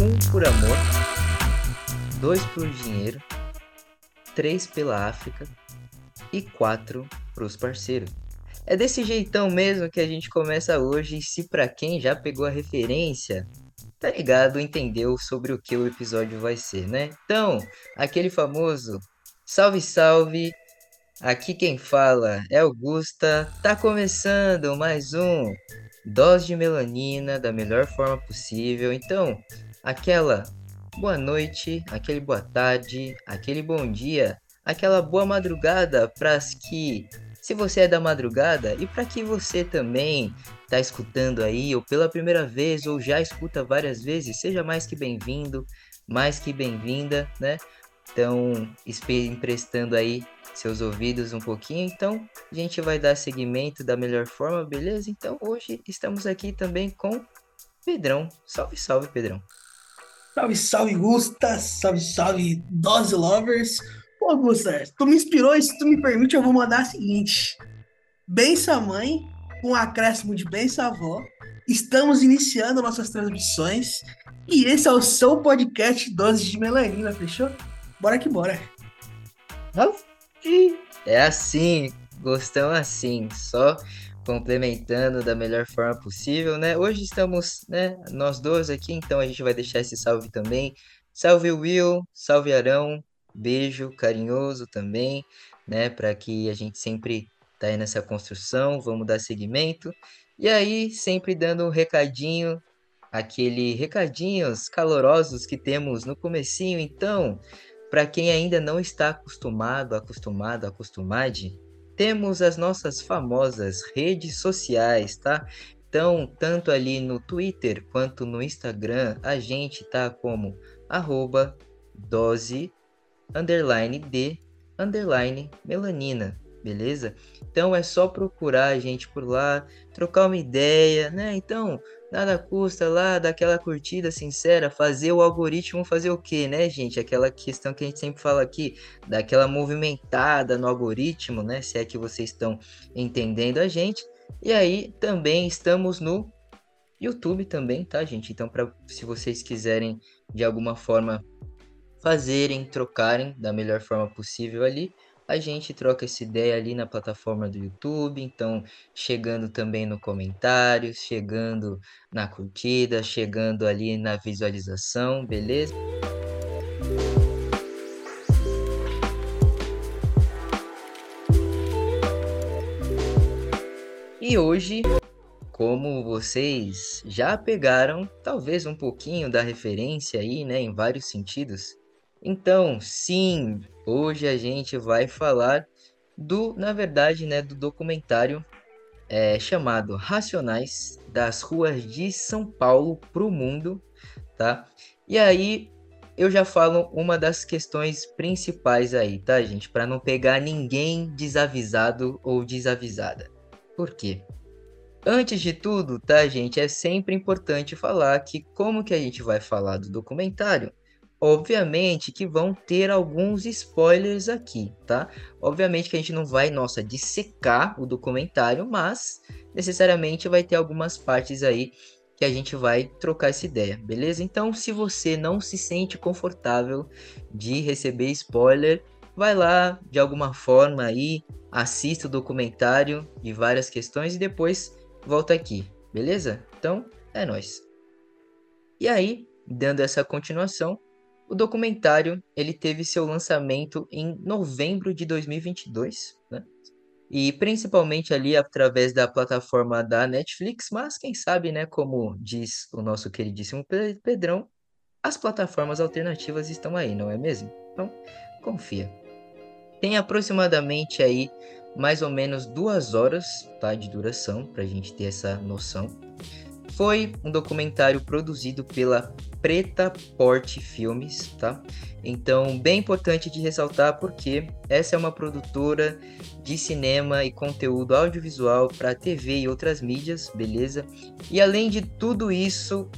Um por amor, dois por dinheiro, três pela África e quatro pros parceiros. É desse jeitão mesmo que a gente começa hoje, e se pra quem já pegou a referência, tá ligado, entendeu sobre o que o episódio vai ser, né? Então, aquele famoso salve salve, aqui quem fala é Augusta, tá começando mais um Dose de Melanina da melhor forma possível. Então, aquela boa noite, aquele boa tarde, aquele bom dia, aquela boa madrugada para as que se você é da madrugada e para que você também está escutando aí ou pela primeira vez ou já escuta várias vezes, seja mais que bem-vindo, mais que bem-vinda, né? Então, emprestando aí seus ouvidos um pouquinho. Então, a gente vai dar seguimento da melhor forma, beleza? Então, hoje estamos aqui também com Pedrão. Salve, salve, Pedrão. Salve, salve, Gusta. Salve, salve, Dose Lovers. Pô, Gusta, tu me inspirou e se tu me permite, eu vou mandar a seguinte. Bença mãe, com acréscimo de bença avó. Estamos iniciando nossas transmissões. E esse é o seu podcast Dose de Melanina, fechou? Bora que bora. É assim, gostamos assim, só complementando da melhor forma possível, né? Hoje estamos, né, nós dois aqui, então a gente vai deixar esse salve também. Salve Will, salve Arão, beijo carinhoso também, né, para que a gente sempre tá aí nessa construção, vamos dar seguimento. E aí, sempre dando um recadinho, aquele recadinhos calorosos que temos no comecinho, então, para quem ainda não está acostumado, acostumado, acostumade, temos as nossas famosas redes sociais, tá? Então, tanto ali no Twitter quanto no Instagram, a gente tá como arroba dose underline de underline melanina, beleza? Então é só procurar a gente por lá, trocar uma ideia, né? Então, Nada custa lá dar aquela curtida sincera, fazer o algoritmo fazer o quê, né, gente? Aquela questão que a gente sempre fala aqui, daquela movimentada no algoritmo, né? Se é que vocês estão entendendo a gente. E aí também estamos no YouTube também, tá, gente? Então, para se vocês quiserem de alguma forma fazerem, trocarem da melhor forma possível ali, a gente troca essa ideia ali na plataforma do YouTube, então chegando também no comentário, chegando na curtida, chegando ali na visualização, beleza? E hoje, como vocês já pegaram, talvez um pouquinho da referência aí, né, em vários sentidos, então, sim, hoje a gente vai falar do, na verdade, né, do documentário é, chamado Racionais das ruas de São Paulo para o mundo, tá? E aí eu já falo uma das questões principais aí, tá, gente? Para não pegar ninguém desavisado ou desavisada. Por quê? Antes de tudo, tá, gente, é sempre importante falar que como que a gente vai falar do documentário, Obviamente que vão ter alguns spoilers aqui, tá? Obviamente que a gente não vai, nossa, dissecar o documentário, mas necessariamente vai ter algumas partes aí que a gente vai trocar essa ideia, beleza? Então, se você não se sente confortável de receber spoiler, vai lá de alguma forma aí, assista o documentário de várias questões e depois volta aqui, beleza? Então, é nós. E aí, dando essa continuação, o documentário ele teve seu lançamento em novembro de 2022, né? E principalmente ali através da plataforma da Netflix, mas quem sabe, né, como diz o nosso queridíssimo Pedrão, as plataformas alternativas estão aí, não é mesmo? Então, confia. Tem aproximadamente aí mais ou menos duas horas tá, de duração, para a gente ter essa noção. Foi um documentário produzido pela Preta Porte Filmes, tá? Então, bem importante de ressaltar porque essa é uma produtora de cinema e conteúdo audiovisual para TV e outras mídias, beleza? E além de tudo isso,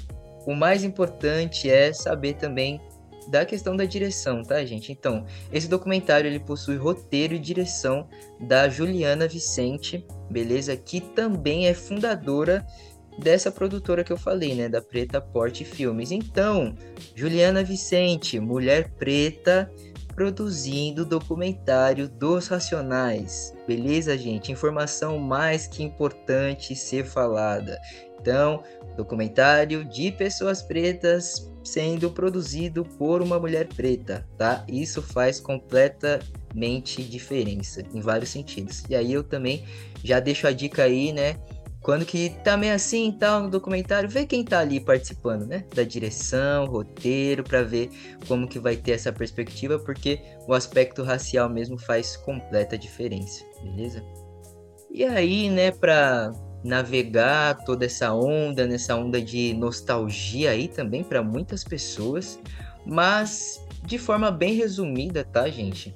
o mais importante é saber também da questão da direção, tá, gente? Então, esse documentário ele possui roteiro e direção da Juliana Vicente, beleza? Que também é fundadora dessa produtora que eu falei, né, da Preta Porte Filmes. Então, Juliana Vicente, mulher preta, produzindo documentário dos Racionais. Beleza, gente? Informação mais que importante ser falada. Então, documentário de pessoas pretas sendo produzido por uma mulher preta, tá? Isso faz completamente diferença em vários sentidos. E aí eu também já deixo a dica aí, né? Quando que tá meio assim tal no documentário, vê quem tá ali participando, né? Da direção, roteiro, para ver como que vai ter essa perspectiva, porque o aspecto racial mesmo faz completa diferença, beleza? E aí, né, pra navegar toda essa onda, nessa onda de nostalgia aí também para muitas pessoas, mas de forma bem resumida, tá, gente?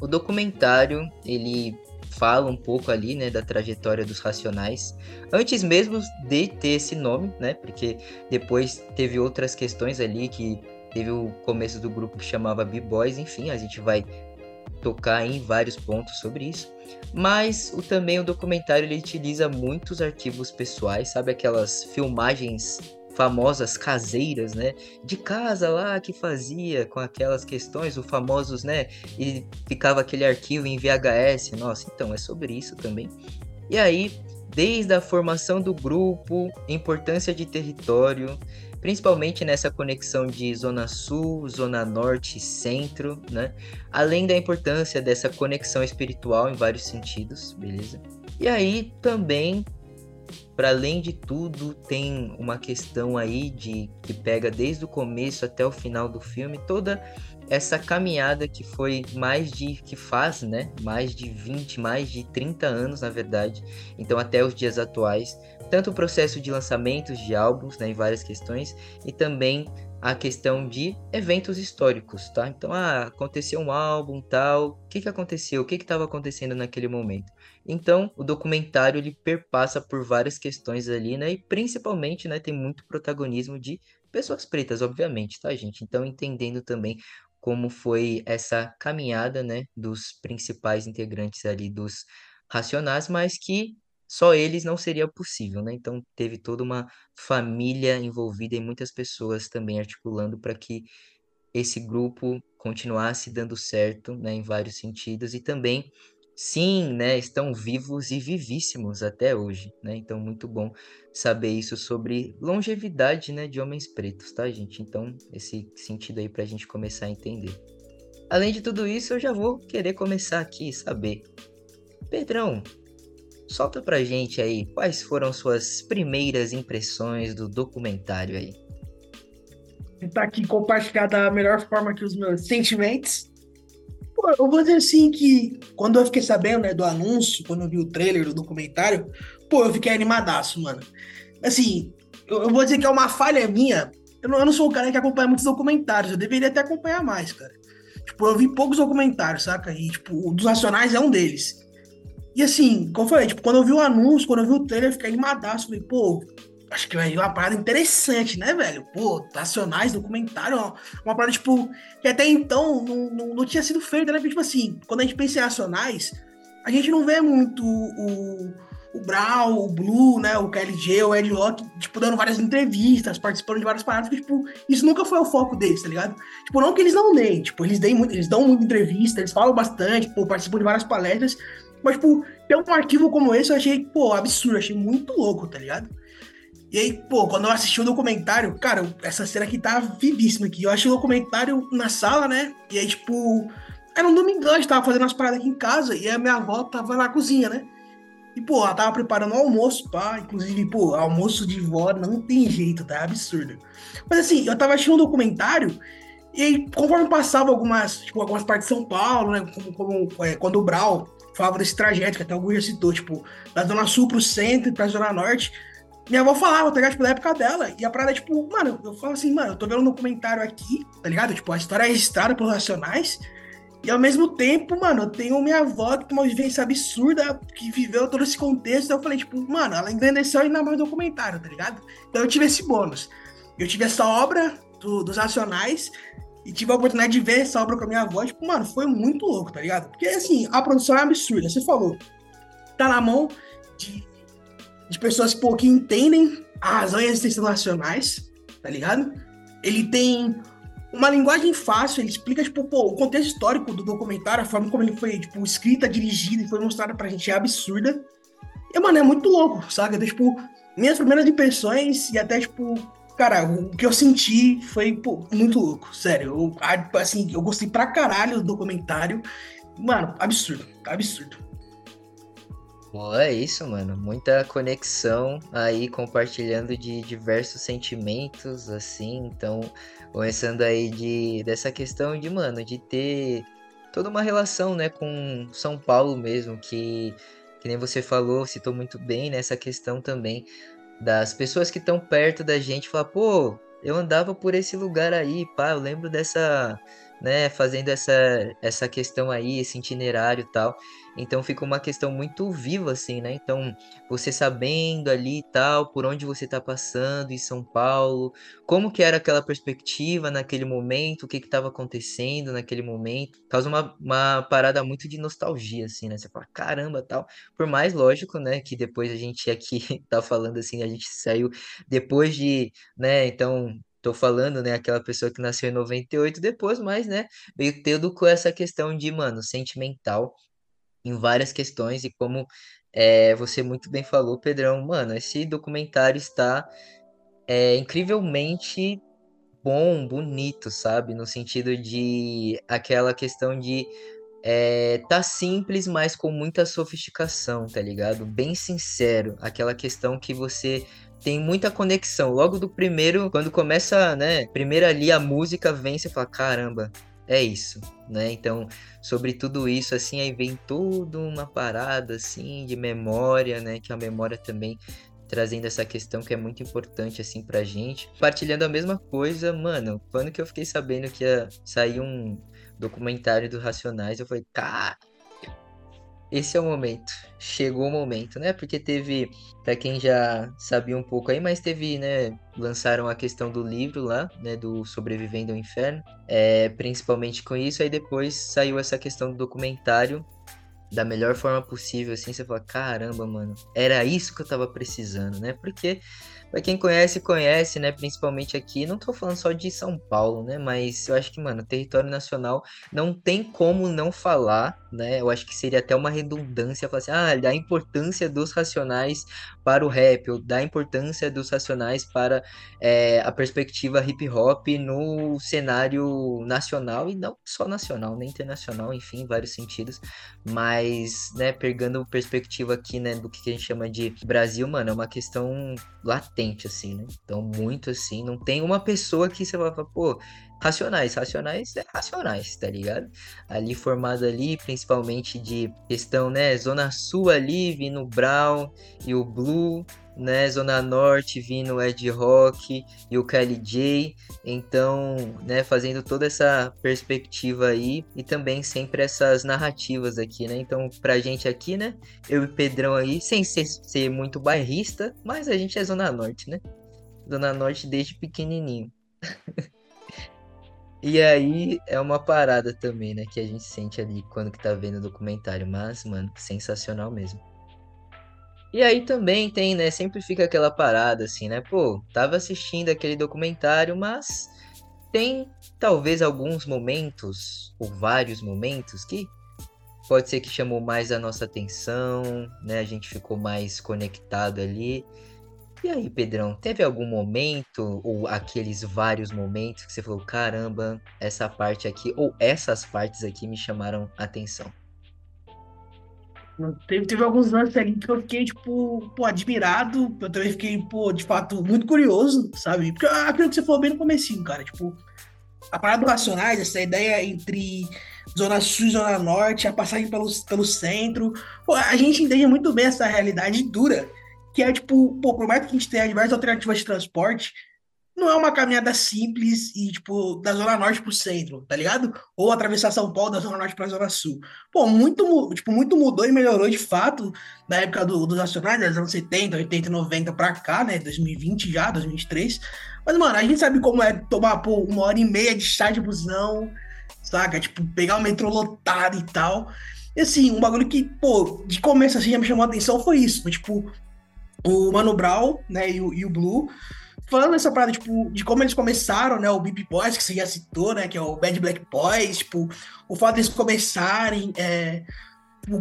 O documentário, ele fala um pouco ali, né, da trajetória dos Racionais, antes mesmo de ter esse nome, né, porque depois teve outras questões ali que teve o começo do grupo que chamava B-Boys, enfim, a gente vai tocar em vários pontos sobre isso. Mas o, também o documentário ele utiliza muitos arquivos pessoais, sabe aquelas filmagens famosas caseiras, né? De casa lá que fazia com aquelas questões, os famosos, né? E ficava aquele arquivo em VHS. Nossa, então é sobre isso também. E aí, desde a formação do grupo, importância de território, principalmente nessa conexão de zona sul, zona norte, centro, né? Além da importância dessa conexão espiritual em vários sentidos, beleza? E aí também para além de tudo, tem uma questão aí de que pega desde o começo até o final do filme toda essa caminhada que foi mais de que faz, né? Mais de 20, mais de 30 anos, na verdade. Então até os dias atuais, tanto o processo de lançamentos de álbuns, né, em várias questões, e também a questão de eventos históricos, tá? Então, ah, aconteceu um álbum, tal, o que que aconteceu? O que que estava acontecendo naquele momento? Então, o documentário ele perpassa por várias questões ali, né? E principalmente, né, tem muito protagonismo de pessoas pretas, obviamente, tá, gente? Então, entendendo também como foi essa caminhada, né, dos principais integrantes ali dos Racionais, mas que só eles não seria possível, né? Então teve toda uma família envolvida e muitas pessoas também articulando para que esse grupo continuasse dando certo, né, em vários sentidos e também sim, né, estão vivos e vivíssimos até hoje, né? Então muito bom saber isso sobre longevidade, né, de homens pretos, tá, gente? Então esse sentido aí para a gente começar a entender. Além de tudo isso, eu já vou querer começar aqui saber, Pedrão, Solta pra gente aí quais foram suas primeiras impressões do documentário aí. Tentar aqui compartilhar da melhor forma que os meus sentimentos. Eu vou dizer assim que quando eu fiquei sabendo né, do anúncio, quando eu vi o trailer do documentário, pô, eu fiquei animadaço, mano. Assim, eu, eu vou dizer que é uma falha minha. Eu não, eu não sou um cara que acompanha muitos documentários, eu deveria até acompanhar mais, cara. Tipo, eu vi poucos documentários, saca? E, tipo, o dos Nacionais é um deles. E assim, como eu falei, tipo, quando eu vi o anúncio, quando eu vi o trailer, eu fiquei animadaço. Falei, pô, acho que vai uma parada interessante, né, velho? Pô, nacionais, documentário, uma, parada, tipo, que até então não, não, não, tinha sido feita, né? Porque, tipo assim, quando a gente pensa em nacionais, a gente não vê muito o, o Brown, o Blue, né, o KLG, o Ed Rock, tipo, dando várias entrevistas, participando de várias paradas, porque, tipo, isso nunca foi o foco deles, tá ligado? Tipo, não que eles não deem, tipo, eles, deem muito, eles dão muita entrevista, eles falam bastante, pô, participam de várias palestras, mas, tipo, ter um arquivo como esse eu achei, pô, absurdo, achei muito louco, tá ligado? E aí, pô, quando eu assisti o documentário, cara, essa cena aqui tá vivíssima aqui. Eu achei o documentário na sala, né? E aí, tipo, era um domingão, a gente tava fazendo as paradas aqui em casa, e a minha avó tava na cozinha, né? E, pô, ela tava preparando o almoço, pá. Inclusive, pô, almoço de vó não tem jeito, tá? É absurdo. Mas assim, eu tava assistindo um documentário, e aí, conforme passava algumas, tipo, algumas partes de São Paulo, né? Como, como é, quando o Brau falava desse trajeto, que até o Gu já citou, tipo, da Zona Sul pro centro e pra Zona Norte. Minha avó falava, tá ligado? Tipo, da época dela. E a parada tipo, mano, eu falo assim, mano, eu tô vendo um documentário aqui, tá ligado? Tipo, a história é registrada pelos Racionais. E ao mesmo tempo, mano, eu tenho minha avó que tem uma vivência absurda, que viveu todo esse contexto. Eu falei, tipo, mano, ela engrandeceu ainda mais o documentário, tá ligado? Então eu tive esse bônus. Eu tive essa obra do, dos Racionais e tive a oportunidade de ver essa obra com a minha avó, tipo, mano, foi muito louco, tá ligado? Porque, assim, a produção é absurda, você falou. Tá na mão de, de pessoas, pô, que entendem a razão e a tá ligado? Ele tem uma linguagem fácil, ele explica, tipo, pô, o contexto histórico do documentário, a forma como ele foi, tipo, escrita, dirigida e foi mostrada pra gente é absurda. E, mano, é muito louco, sabe? Então, tipo, minhas primeiras impressões e até, tipo, cara, o que eu senti foi pô, muito louco, sério. Eu, assim, eu gostei pra caralho do documentário. Mano, absurdo, absurdo. Pô, é isso, mano. Muita conexão aí, compartilhando de diversos sentimentos, assim. Então, começando aí de, dessa questão de, mano, de ter toda uma relação, né, com São Paulo mesmo, que, que nem você falou, citou muito bem nessa questão também das pessoas que estão perto da gente falar, pô, eu andava por esse lugar aí, pá, eu lembro dessa, né, fazendo essa, essa questão aí, esse itinerário e tal. Então fica uma questão muito viva, assim, né? Então, você sabendo ali e tal, por onde você tá passando em São Paulo, como que era aquela perspectiva naquele momento, o que que tava acontecendo naquele momento, causa uma, uma parada muito de nostalgia, assim, né? Você fala, caramba, tal. Por mais lógico, né, que depois a gente aqui tá falando assim, a gente saiu depois de, né, então tô falando, né, aquela pessoa que nasceu em 98 depois, mas, né, veio tendo com essa questão de, mano, sentimental em várias questões e como é, você muito bem falou, Pedrão, mano, esse documentário está é, incrivelmente bom, bonito, sabe? No sentido de aquela questão de é, tá simples, mas com muita sofisticação, tá ligado? Bem sincero, aquela questão que você tem muita conexão. Logo do primeiro, quando começa, né? Primeiro ali a música vem, você fala, caramba, é isso, né? Então, sobre tudo isso, assim, aí vem toda uma parada, assim, de memória, né? Que a memória também trazendo essa questão que é muito importante, assim, pra gente. Partilhando a mesma coisa, mano, quando que eu fiquei sabendo que ia sair um documentário do Racionais, eu falei, cara, esse é o momento. Chegou o momento, né? Porque teve, para quem já sabia um pouco aí, mas teve, né? Lançaram a questão do livro lá, né? Do Sobrevivendo ao Inferno. É, principalmente com isso. Aí depois saiu essa questão do documentário da melhor forma possível, assim. Você fala, caramba, mano, era isso que eu tava precisando, né? Porque Pra quem conhece, conhece, né? Principalmente aqui. Não tô falando só de São Paulo, né? Mas eu acho que, mano, território nacional não tem como não falar, né? Eu acho que seria até uma redundância falar assim, ah, da importância dos racionais para o rap, ou da importância dos racionais para é, a perspectiva hip hop no cenário nacional, e não só nacional, nem internacional, enfim, em vários sentidos. Mas, né, pegando perspectiva aqui, né, do que a gente chama de Brasil, mano, é uma questão latente, assim, né? Então, muito assim, não tem uma pessoa que você vai falar, pô, racionais, racionais é racionais, tá ligado? Ali formado ali, principalmente de questão, né, Zona Sul ali, vindo Brown e o Blue, né, Zona Norte vindo Ed Rock e o KLJ, então, né, fazendo toda essa perspectiva aí e também sempre essas narrativas aqui, né, então pra gente aqui, né, eu e Pedrão aí, sem ser, ser muito bairrista, mas a gente é Zona Norte, né, Zona Norte desde pequenininho. E aí é uma parada também, né, que a gente sente ali quando que tá vendo o documentário, mas, mano, sensacional mesmo. E aí também tem, né, sempre fica aquela parada assim, né, pô, tava assistindo aquele documentário, mas tem talvez alguns momentos, ou vários momentos, que pode ser que chamou mais a nossa atenção, né, a gente ficou mais conectado ali, e aí, Pedrão, teve algum momento, ou aqueles vários momentos, que você falou: caramba, essa parte aqui, ou essas partes aqui me chamaram atenção? Teve, teve alguns lances ali que eu fiquei, tipo, pô, admirado. Eu também fiquei, pô, de fato, muito curioso, sabe? Porque aquilo que você falou bem no comecinho, cara, tipo, a parada do Racionais, essa ideia entre Zona Sul e Zona Norte, a passagem pelo, pelo centro. Pô, a gente entende muito bem essa realidade dura que é tipo, pô, por mais que a gente tenha diversas alternativas de transporte, não é uma caminhada simples e, tipo, da Zona Norte pro centro, tá ligado? Ou atravessar São Paulo da Zona Norte pra Zona Sul. Pô, muito, tipo, muito mudou e melhorou de fato da época do, dos Nacionais, dos anos 70, 80, 90 pra cá, né? 2020 já, 2023. Mas, mano, a gente sabe como é tomar, pô, uma hora e meia de chá de busão, saca? Tipo, pegar o metrô lotado e tal. E, assim, um bagulho que, pô, de começo, assim, já me chamou a atenção foi isso. Tipo, o Mano Brown, né, e o, e o Blue falando essa parada, tipo, de como eles começaram, né? O Beep Boys, que você já citou, né? Que é o Bad Black Boys, tipo, o fato deles começarem, é,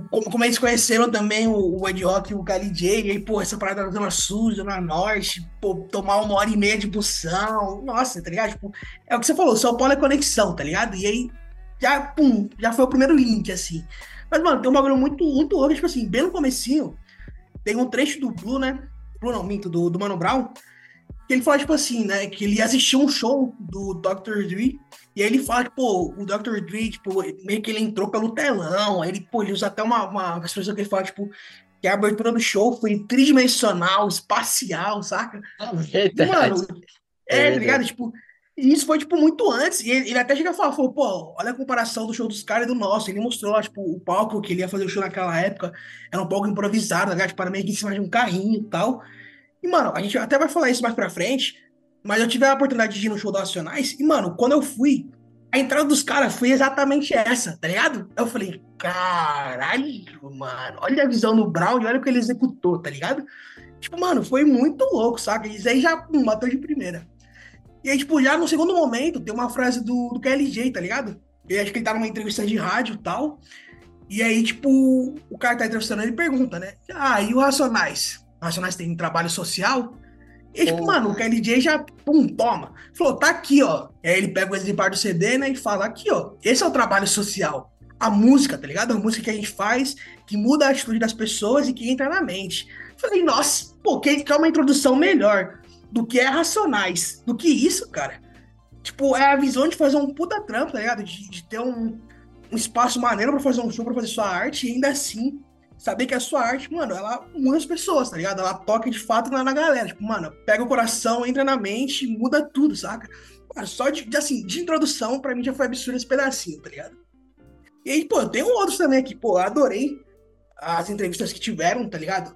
como, como, eles conheceram também o, o Ed Rock e o Kali J, e aí, pô, essa parada da Zona Sul, Zona Norte, pô, tomar uma hora e meia de bução, nossa, tá ligado? Tipo, é o que você falou, São Paulo é conexão, tá ligado? E aí, já, pum, já foi o primeiro link, assim. Mas, mano, tem um bagulho muito, muito louco, tipo assim, bem no comecinho, tem um trecho do Blue, né? Blue não, minto, do, do Mano Brown, que ele fala, tipo assim, né, que ele assistiu um show do Dr. Dre, e aí ele fala que, pô, o Dr. Dre, tipo, meio que ele entrou pelo telão, aí ele, pô, ele usa até uma, uma expressão que ele fala, tipo, que a abertura do show foi tridimensional, espacial, saca? É Mano, é, é tá ligado? Tipo, e isso foi, tipo, muito antes, e ele, ele até chega a falar, falou, pô, olha a comparação do show dos caras e do nosso, ele mostrou tipo, o palco que ele ia fazer o show naquela época, era um palco improvisado, né, tipo, era meio que em cima de um carrinho e tal, e, mano, a gente até vai falar isso mais pra frente, mas eu tive a oportunidade de ir no show do Nacionais, e, mano, quando eu fui, a entrada dos caras foi exatamente essa, tá ligado? Eu falei, caralho, mano, olha a visão do Brown, olha o que ele executou, tá ligado? Tipo, mano, foi muito louco, saca? Isso aí já pum, bateu de primeira. E aí, tipo, já no segundo momento, tem uma frase do, do KLJ, tá ligado? Eu acho que ele tá numa entrevista de rádio e tal. E aí, tipo, o cara que tá entrevistando ele pergunta, né? Ah, e o Racionais? Racionais tem trabalho social. E, tipo, mano, o KLJ já, pum, toma. Falou, tá aqui, ó. E aí ele pega o exemplar do CD, né, e fala, aqui, ó. Esse é o trabalho social. A música, tá ligado? A música que a gente faz, que muda a atitude das pessoas e que entra na mente. Falei, nossa, pô, que é uma introdução melhor do que é Racionais. Do que isso, cara. Tipo, é a visão de fazer um puta trampo, tá ligado? De, de ter um, um espaço maneiro para fazer um show, pra fazer sua arte, e ainda assim saber que a sua arte, mano, ela muda as pessoas, tá ligado? Ela toca de fato lá na galera. Tipo, mano, pega o coração, entra na mente, muda tudo, saca? Mano, só de, de, assim, de introdução, pra mim já foi absurdo esse pedacinho, tá ligado? E aí, pô, tem outros também aqui, pô, adorei as entrevistas que tiveram, tá ligado?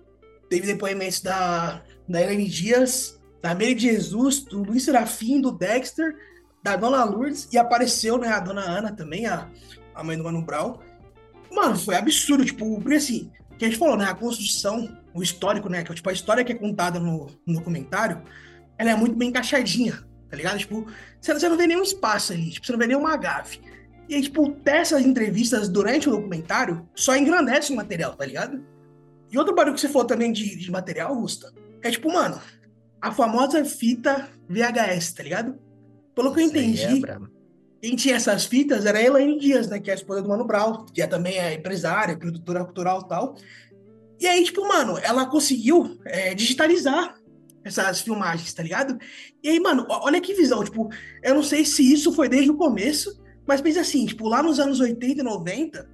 Teve depoimentos da, da Helene Dias, da Mary Jesus, do Luiz Serafim, do Dexter, da Dona Lourdes, e apareceu, né, a Dona Ana também, a, a mãe do Mano Brown. Mano, foi absurdo, tipo, porque assim, que a gente falou, né? A construção, o histórico, né? Que, tipo, a história que é contada no, no documentário, ela é muito bem encaixadinha, tá ligado? Tipo, você, você não vê nenhum espaço ali, tipo, você não vê nenhuma gafe. E aí, tipo, ter essas entrevistas durante o documentário só engrandece o material, tá ligado? E outro barulho que você falou também de, de material, Gusta, é tipo, mano, a famosa fita VHS, tá ligado? Pelo que eu entendi, é quem tinha essas fitas era a Elaine Dias, né? Que é a esposa do Mano Brown, que é também é empresária, produtora cultural e tal. E aí, tipo, mano, ela conseguiu é, digitalizar essas filmagens, tá ligado? E aí, mano, olha que visão, tipo, eu não sei se isso foi desde o começo, mas pensa assim, tipo, lá nos anos 80 e 90,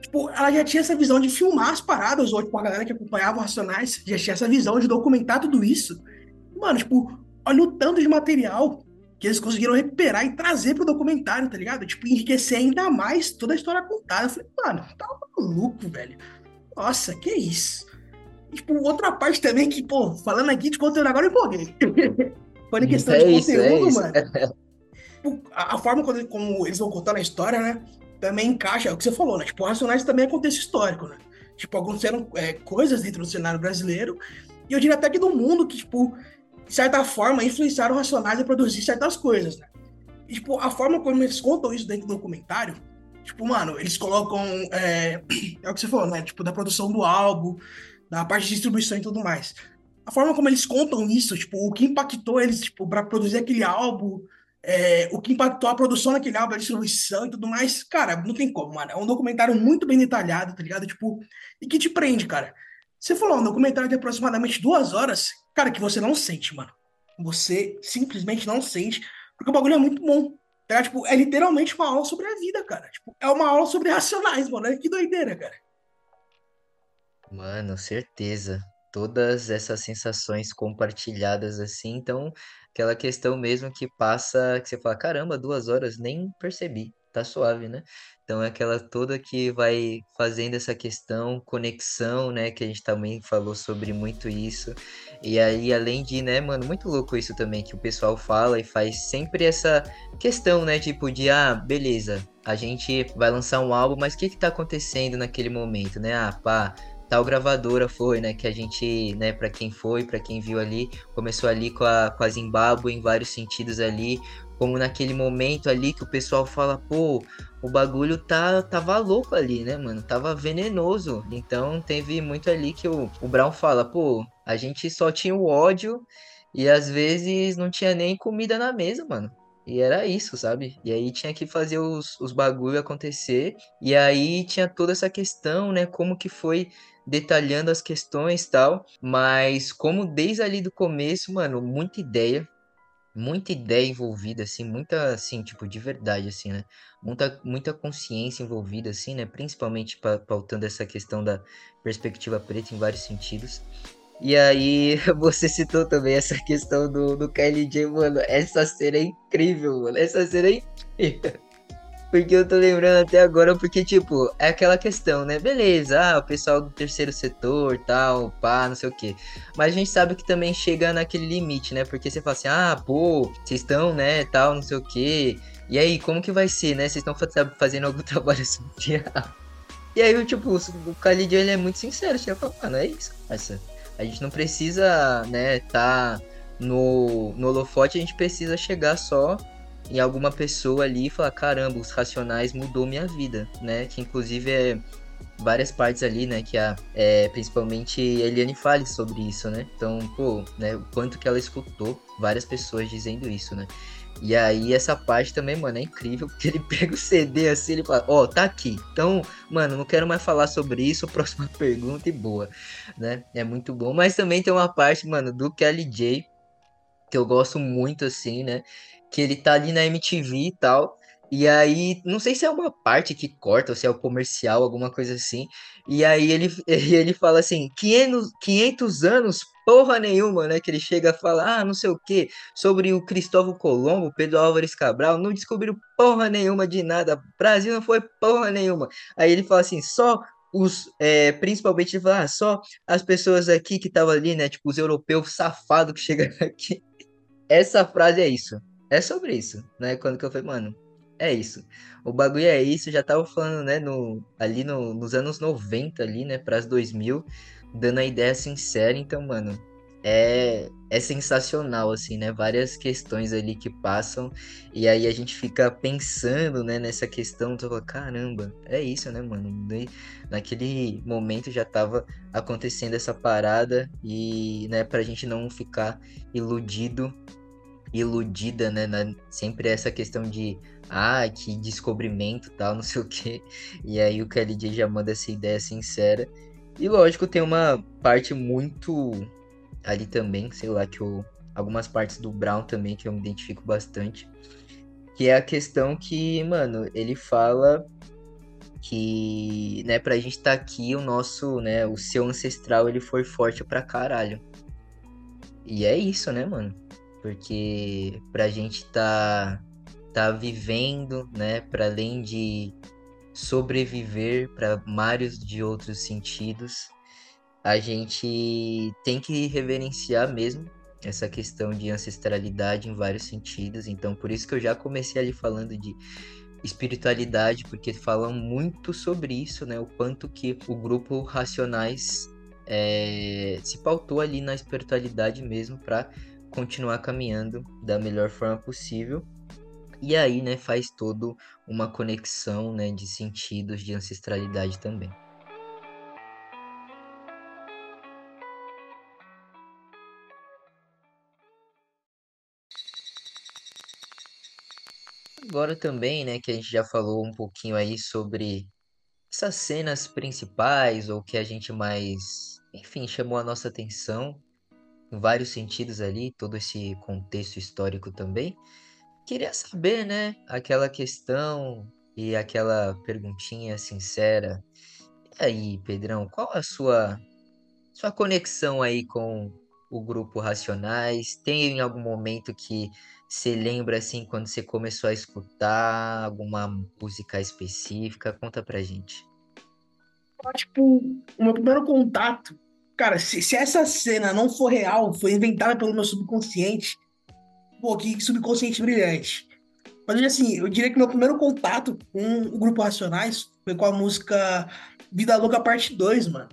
tipo, ela já tinha essa visão de filmar as paradas, ou tipo, a galera que acompanhava os Racionais já tinha essa visão de documentar tudo isso. Mano, tipo, olha o tanto de material que eles conseguiram recuperar e trazer pro documentário, tá ligado? Tipo, enriquecer ainda mais toda a história contada. Eu falei, mano, tá maluco, velho. Nossa, que isso. E, tipo, outra parte também que, pô, falando aqui de conteúdo agora eu empolguei. Quando em questão é de isso, conteúdo, é mano. Tipo, a, a, forma como, como, eles vão contando a história, né? Também encaixa, é o que você falou, né? Tipo, Racionais também é contexto histórico, né? Tipo, aconteceram é, coisas dentro do cenário brasileiro. E eu diria até que do mundo que, tipo, de certa forma, influenciaram Racionais a produzir certas coisas, né? E, tipo, a forma como eles contam isso dentro do documentário, tipo, mano, eles colocam. É, é o que você falou, né? Tipo, da produção do álbum, da parte de distribuição e tudo mais. A forma como eles contam isso, tipo, o que impactou eles, tipo, pra produzir aquele álbum, é, o que impactou a produção daquele álbum, a distribuição e tudo mais, cara, não tem como, mano. É um documentário muito bem detalhado, tá ligado? Tipo, e que te prende, cara. Você falou, um documentário de aproximadamente duas horas, cara, que você não sente, mano. Você simplesmente não sente, porque o bagulho é muito bom. Tá? Tipo, é literalmente uma aula sobre a vida, cara. Tipo, é uma aula sobre racionais, mano. Que doideira, cara. Mano, certeza. Todas essas sensações compartilhadas assim, então Aquela questão mesmo que passa, que você fala, caramba, duas horas, nem percebi, tá suave, né? Então é aquela toda que vai fazendo essa questão, conexão, né? Que a gente também falou sobre muito isso. E aí, além de, né, mano, muito louco isso também, que o pessoal fala e faz sempre essa questão, né? Tipo, de, ah, beleza, a gente vai lançar um álbum, mas o que que tá acontecendo naquele momento, né? Ah, pá, tal gravadora foi, né? Que a gente, né, para quem foi, para quem viu ali, começou ali com a, com a Zimbábue em vários sentidos ali, como naquele momento ali que o pessoal fala, pô, o bagulho tá, tava louco ali, né, mano? Tava venenoso. Então teve muito ali que o, o Brown fala, pô, a gente só tinha o ódio e às vezes não tinha nem comida na mesa, mano. E era isso, sabe? E aí tinha que fazer os, os bagulho acontecer. E aí tinha toda essa questão, né? Como que foi detalhando as questões tal. Mas como desde ali do começo, mano, muita ideia. Muita ideia envolvida, assim, muita, assim, tipo, de verdade, assim, né? Muita, muita consciência envolvida, assim, né? Principalmente pautando essa questão da perspectiva preta em vários sentidos. E aí, você citou também essa questão do, do KLJ, mano. Essa cena é incrível, mano. Essa cena é incrível. Porque eu tô lembrando até agora, porque, tipo, é aquela questão, né? Beleza, ah, o pessoal do terceiro setor, tal, pá, não sei o quê. Mas a gente sabe que também chega naquele limite, né? Porque você fala assim, ah, pô, vocês estão, né, tal, não sei o quê. E aí, como que vai ser, né? Vocês estão fazendo algum trabalho social. E aí, tipo, o Khalid, ele é muito sincero. Você fala, mano, é isso. A gente não precisa, né, tá no, no holofote, a gente precisa chegar só em alguma pessoa ali e falar, caramba, os Racionais mudou minha vida, né? Que inclusive é várias partes ali, né? Que a, é, principalmente Eliane fale sobre isso, né? Então, pô, né? O quanto que ela escutou várias pessoas dizendo isso, né? E aí essa parte também, mano, é incrível, porque ele pega o CD assim, ele fala, ó, oh, tá aqui. Então, mano, não quero mais falar sobre isso, próxima pergunta e boa, né? É muito bom. Mas também tem uma parte, mano, do Kelly J, que eu gosto muito, assim, né? Que ele tá ali na MTV e tal. E aí, não sei se é uma parte que corta ou se é o comercial, alguma coisa assim. E aí ele, ele fala assim: 500, 500 anos, porra nenhuma, né? Que ele chega a falar, ah, não sei o que, sobre o Cristóvão Colombo, Pedro Álvares Cabral, não descobriram porra nenhuma de nada. Brasil não foi porra nenhuma. Aí ele fala assim: só os, é, principalmente, ele fala, ah, só as pessoas aqui que estavam ali, né? Tipo, os europeus safados que chegaram aqui. Essa frase é isso é sobre isso, né? Quando que eu falei, mano, é isso. O bagulho é isso, já tava falando, né, no, ali no, nos anos 90 ali, né, para as 2000, dando a ideia sincera, então, mano, é, é sensacional, assim, né, várias questões ali que passam, e aí a gente fica pensando, né, nessa questão, tu fala, caramba, é isso, né, mano, naquele momento já tava acontecendo essa parada, e, né, pra gente não ficar iludido iludida, né? Na, sempre essa questão de ah, que descobrimento tal, não sei o que. E aí o KLJ já manda essa ideia sincera. E lógico, tem uma parte muito ali também, sei lá, que eu. Algumas partes do Brown também que eu me identifico bastante. Que é a questão que, mano, ele fala que, né, pra gente estar tá aqui, o nosso, né, o seu ancestral, ele foi forte pra caralho. E é isso, né, mano? Porque para a gente tá tá vivendo, né, para além de sobreviver para vários de outros sentidos, a gente tem que reverenciar mesmo essa questão de ancestralidade em vários sentidos. Então, por isso que eu já comecei ali falando de espiritualidade, porque falam muito sobre isso, né? O quanto que o grupo Racionais é, se pautou ali na espiritualidade mesmo para continuar caminhando da melhor forma possível. E aí, né, faz todo uma conexão, né, de sentidos de ancestralidade também. Agora também, né, que a gente já falou um pouquinho aí sobre essas cenas principais ou que a gente mais, enfim, chamou a nossa atenção vários sentidos ali, todo esse contexto histórico também. Queria saber, né, aquela questão e aquela perguntinha sincera. E aí, Pedrão, qual a sua sua conexão aí com o grupo Racionais? Tem em algum momento que você lembra assim quando você começou a escutar alguma música específica? Conta pra gente. Tipo, o meu primeiro contato, cara, se, se essa cena não for real, foi inventada pelo meu subconsciente, pô, que subconsciente brilhante. Mas assim, eu diria que meu primeiro contato com o grupo Racionais foi com a música Vida Louca Parte 2, mano.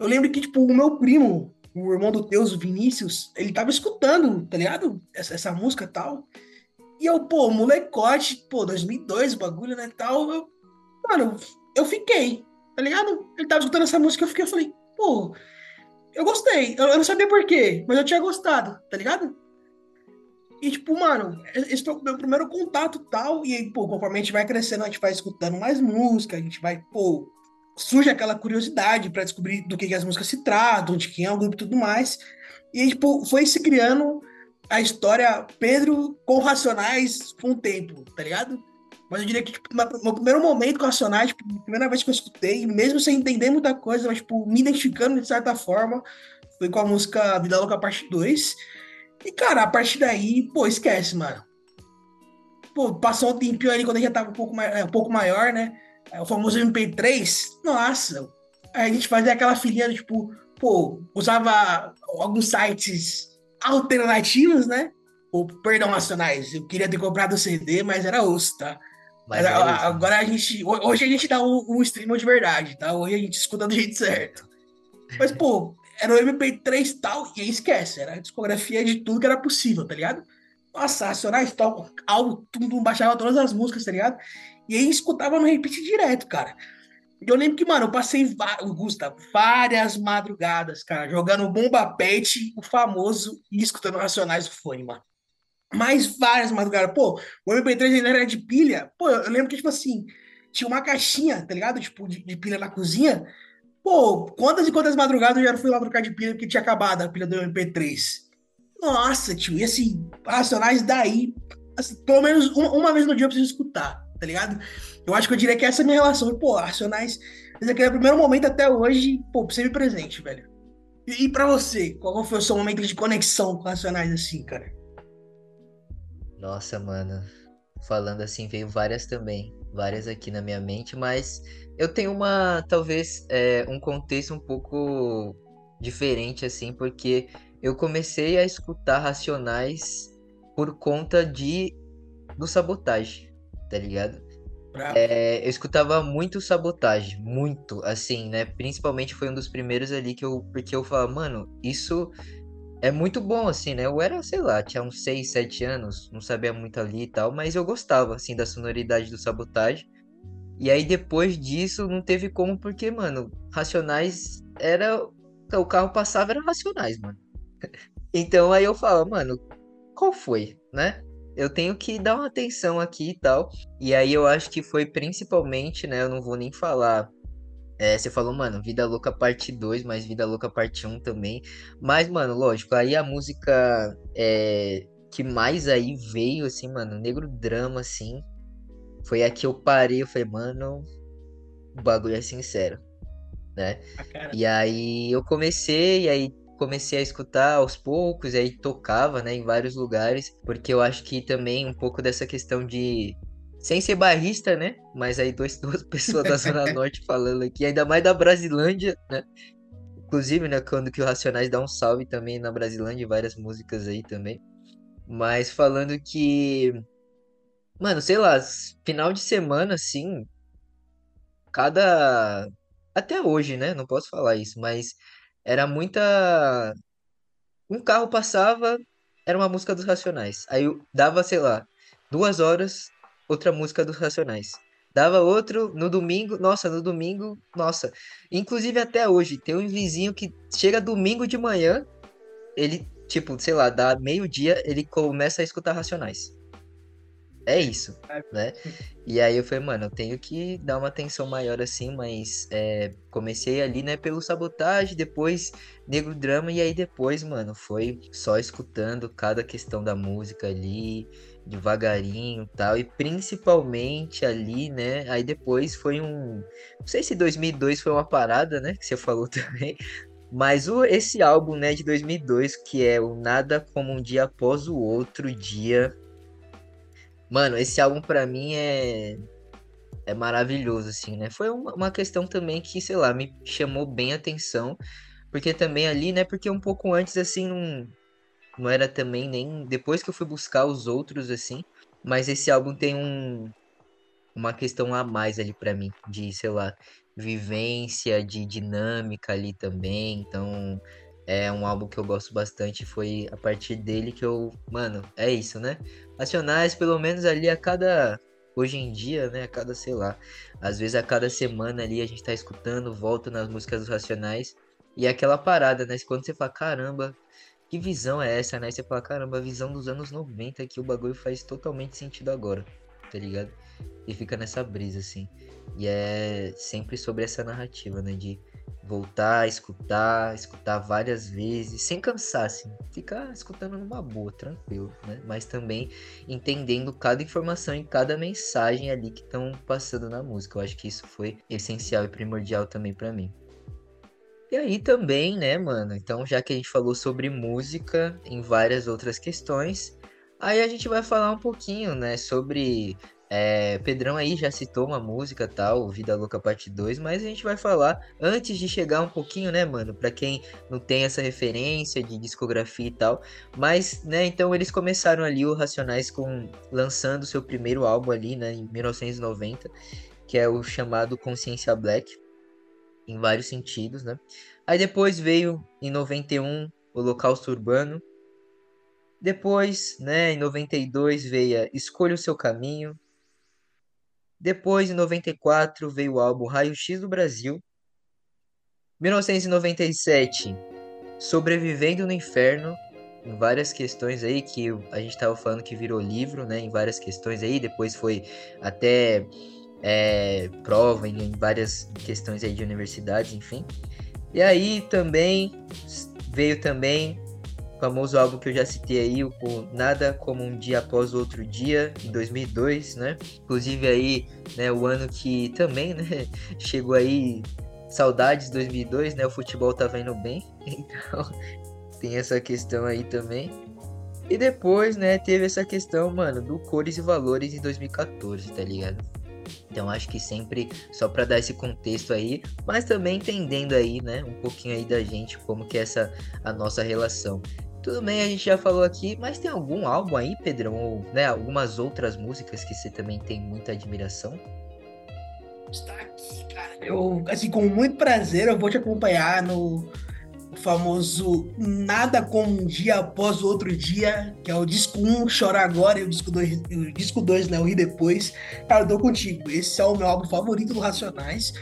Eu lembro que, tipo, o meu primo, o irmão do Teus, o Vinícius, ele tava escutando, tá ligado? Essa, essa música e tal. E eu, pô, molecote, pô, 2002 o bagulho, né, tal. Eu, mano, eu fiquei, tá ligado? Ele tava escutando essa música, eu fiquei, eu falei, pô, eu gostei. Eu, eu não sabia por quê, mas eu tinha gostado, tá ligado? E, tipo, mano, esse foi o meu primeiro contato tal. E aí, pô, conforme a gente vai crescendo, a gente vai escutando mais música, a gente vai, pô, surge aquela curiosidade para descobrir do que, que, as músicas se tratam, de quem é o grupo e tudo mais. E tipo, foi se criando a história Pedro com Racionais com o tempo, tá ligado? Mas eu diria que, tipo, meu primeiro momento com Racionais, tipo, primeira vez que eu escutei, mesmo sem entender muita coisa, mas, tipo, me identificando de certa forma, foi com a música Vida Louca Parte 2. E, cara, a partir daí, pô, esquece, mano. Pô, passou um tempinho ali quando a gente já tava um pouco, é, um pouco maior, né? É, o famoso MP3, nossa, a gente fazia aquela filinha, tipo, pô, usava alguns sites alternativos, né? Ou, perdão, nacionais. Eu queria ter comprado o CD, mas era osso, tá? Mas é agora a gente. Hoje a gente dá um, um stream de verdade, tá? Hoje a gente escuta do jeito certo. Mas, pô, era o MP3 e tal, e aí esquece, era a discografia de tudo que era possível, tá ligado? Nossa, Racionais tal, algo, tudo, baixava todas as músicas, tá ligado? E aí escutava no repeat direto, cara. Eu lembro que, mano, eu passei, Gustavo, várias madrugadas, cara, jogando Bomba Pet, o famoso, e escutando Racionais do fone, mano. Mais várias madrugadas. Pô, o MP3 ainda era de pilha. Pô, eu lembro que, tipo assim, tinha uma caixinha, tá ligado? Tipo, de, de pilha na cozinha. Pô, quantas e quantas madrugadas eu já fui lá trocar de pilha porque tinha acabado a pilha do MP3. Nossa, tio, e assim, Racionais daí, assim, pelo menos uma, uma, vez no dia eu preciso escutar, tá ligado? Eu acho que eu diria que essa é a minha relação. Pô, Racionais, desde aquele primeiro momento até hoje, pô, sempre presente, velho. E, e pra você, qual foi o seu momento de conexão com Racionais assim, cara? Nossa, mano. Falando assim, veio várias também. Várias aqui na minha mente, mas eu tenho uma, talvez, é, um contexto um pouco diferente, assim, porque eu comecei a escutar Racionais por conta de do sabotagem, tá ligado? É, eu escutava muito sabotagem, muito, assim, né? Principalmente foi um dos primeiros ali que eu, porque eu falava, mano, isso é muito bom, assim, né? Eu era, sei lá, tinha uns 6, 7 anos, não sabia muito ali e tal, mas eu gostava, assim, da sonoridade do sabotagem. E aí depois disso não teve como, porque, mano, Racionais era. O carro passava era Racionais, mano. então aí eu falo, mano, qual foi, né? Eu tenho que dar uma atenção aqui e tal. E aí eu acho que foi principalmente, né? Eu não vou nem falar. É, você falou, mano, Vida Louca parte 2, mas Vida Louca parte 1 também. Mas, mano, lógico, aí a música é, que mais aí veio, assim, mano, Negro Drama, assim, foi a que eu parei, eu falei, mano, o bagulho é sincero, né? Ah, e aí eu comecei, e aí comecei a escutar aos poucos, e aí tocava, né, em vários lugares, porque eu acho que também um pouco dessa questão de sem ser barrista, né? Mas aí dois, duas pessoas da Zona Norte falando aqui, ainda mais da Brasilândia, né? Inclusive, né, quando que o Racionais dá um salve também na Brasilândia, várias músicas aí também. Mas falando que Mano, sei lá, final de semana, assim, cada. Até hoje, né? Não posso falar isso, mas era muita. Um carro passava, era uma música dos Racionais. Aí dava, sei lá, duas horas, outra música dos Racionais. Dava outro no domingo, nossa, no domingo, nossa. Inclusive até hoje, tem um vizinho que chega domingo de manhã, ele, tipo, sei lá, dá meio-dia, ele começa a escutar Racionais é isso, né? E aí eu falei, mano, eu tenho que dar uma atenção maior assim, mas é, comecei ali, né, pelo sabotagem, depois negro drama, e aí depois, mano, foi só escutando cada questão da música ali, devagarinho tal, e principalmente ali, né, aí depois foi um, não sei se 2002 foi uma parada, né, que você falou também, Mas o, esse álbum, né, de 2002, que é o Nada Como Um Dia Após o Outro Dia. Mano, esse álbum para mim é é maravilhoso, assim, né? Foi uma, uma questão também que, sei lá, me chamou bem a atenção. Porque também ali, né? Porque um pouco antes, assim, não, não era também nem. Depois que eu fui buscar os outros, assim. Mas esse álbum tem um, uma questão a mais ali para mim, de, sei lá, vivência, de dinâmica ali também. Então, é um álbum que eu gosto bastante. Foi a partir dele que eu. Mano, é isso, né? Racionais, pelo menos ali a cada. Hoje em dia, né? A cada, sei lá. Às vezes a cada semana ali a gente tá escutando, volta nas músicas dos Racionais. E é aquela parada, né? Quando você fala, caramba, que visão é essa, né? Você fala, caramba, a visão dos anos 90 que o bagulho faz totalmente sentido agora, tá ligado? E fica nessa brisa, assim. E é sempre sobre essa narrativa, né? De voltar, escutar, escutar várias vezes, sem cansar, assim. Ficar escutando numa boa, tranquilo, né? Mas também entendendo cada informação e cada mensagem ali que estão passando na música. Eu acho que isso foi essencial e primordial também para mim. E aí também, né, mano? Então, já que a gente falou sobre música em várias outras questões, aí a gente vai falar um pouquinho, né, sobre. É, Pedrão aí já citou uma música tal, Vida Louca Parte 2, mas a gente vai falar antes de chegar um pouquinho, né, mano? Pra quem não tem essa referência de discografia e tal. Mas, né, então eles começaram ali o Racionais com lançando seu primeiro álbum ali, né, em 1990, que é o chamado Consciência Black em vários sentidos, né? Aí depois veio em 91 o Holocausto Urbano. Depois, né, em 92 veio Escolha o Seu Caminho. Depois, em 94, veio o álbum Raio X do Brasil. 1997, Sobrevivendo no Inferno, em várias questões aí que a gente estava falando que virou livro, né? Em várias questões aí, depois foi até é, prova em, em várias questões aí de universidades, enfim. E aí também veio também o famoso álbum que eu já citei aí, o Nada Como Um Dia Após o Outro Dia, em 2002, né? Inclusive aí, né, o ano que também, né, chegou aí, saudades 2002, né? O futebol tava indo bem, então tem essa questão aí também. E depois, né, teve essa questão, mano, do Cores e Valores em 2014, tá ligado? Então acho que sempre só para dar esse contexto aí, mas também entendendo aí, né, um pouquinho aí da gente como que é essa a nossa relação. Tudo bem, a gente já falou aqui, mas tem algum álbum aí, Pedrão, ou né, algumas outras músicas que você também tem muita admiração? Está aqui, cara. Eu, assim, com muito prazer, eu vou te acompanhar no famoso Nada Como Um Dia Após o Outro Dia, que é o disco 1, Chora Agora, e o disco 2, o disco 2 né, o Ri Depois. Cara, eu tô contigo. Esse é o meu álbum favorito do Racionais.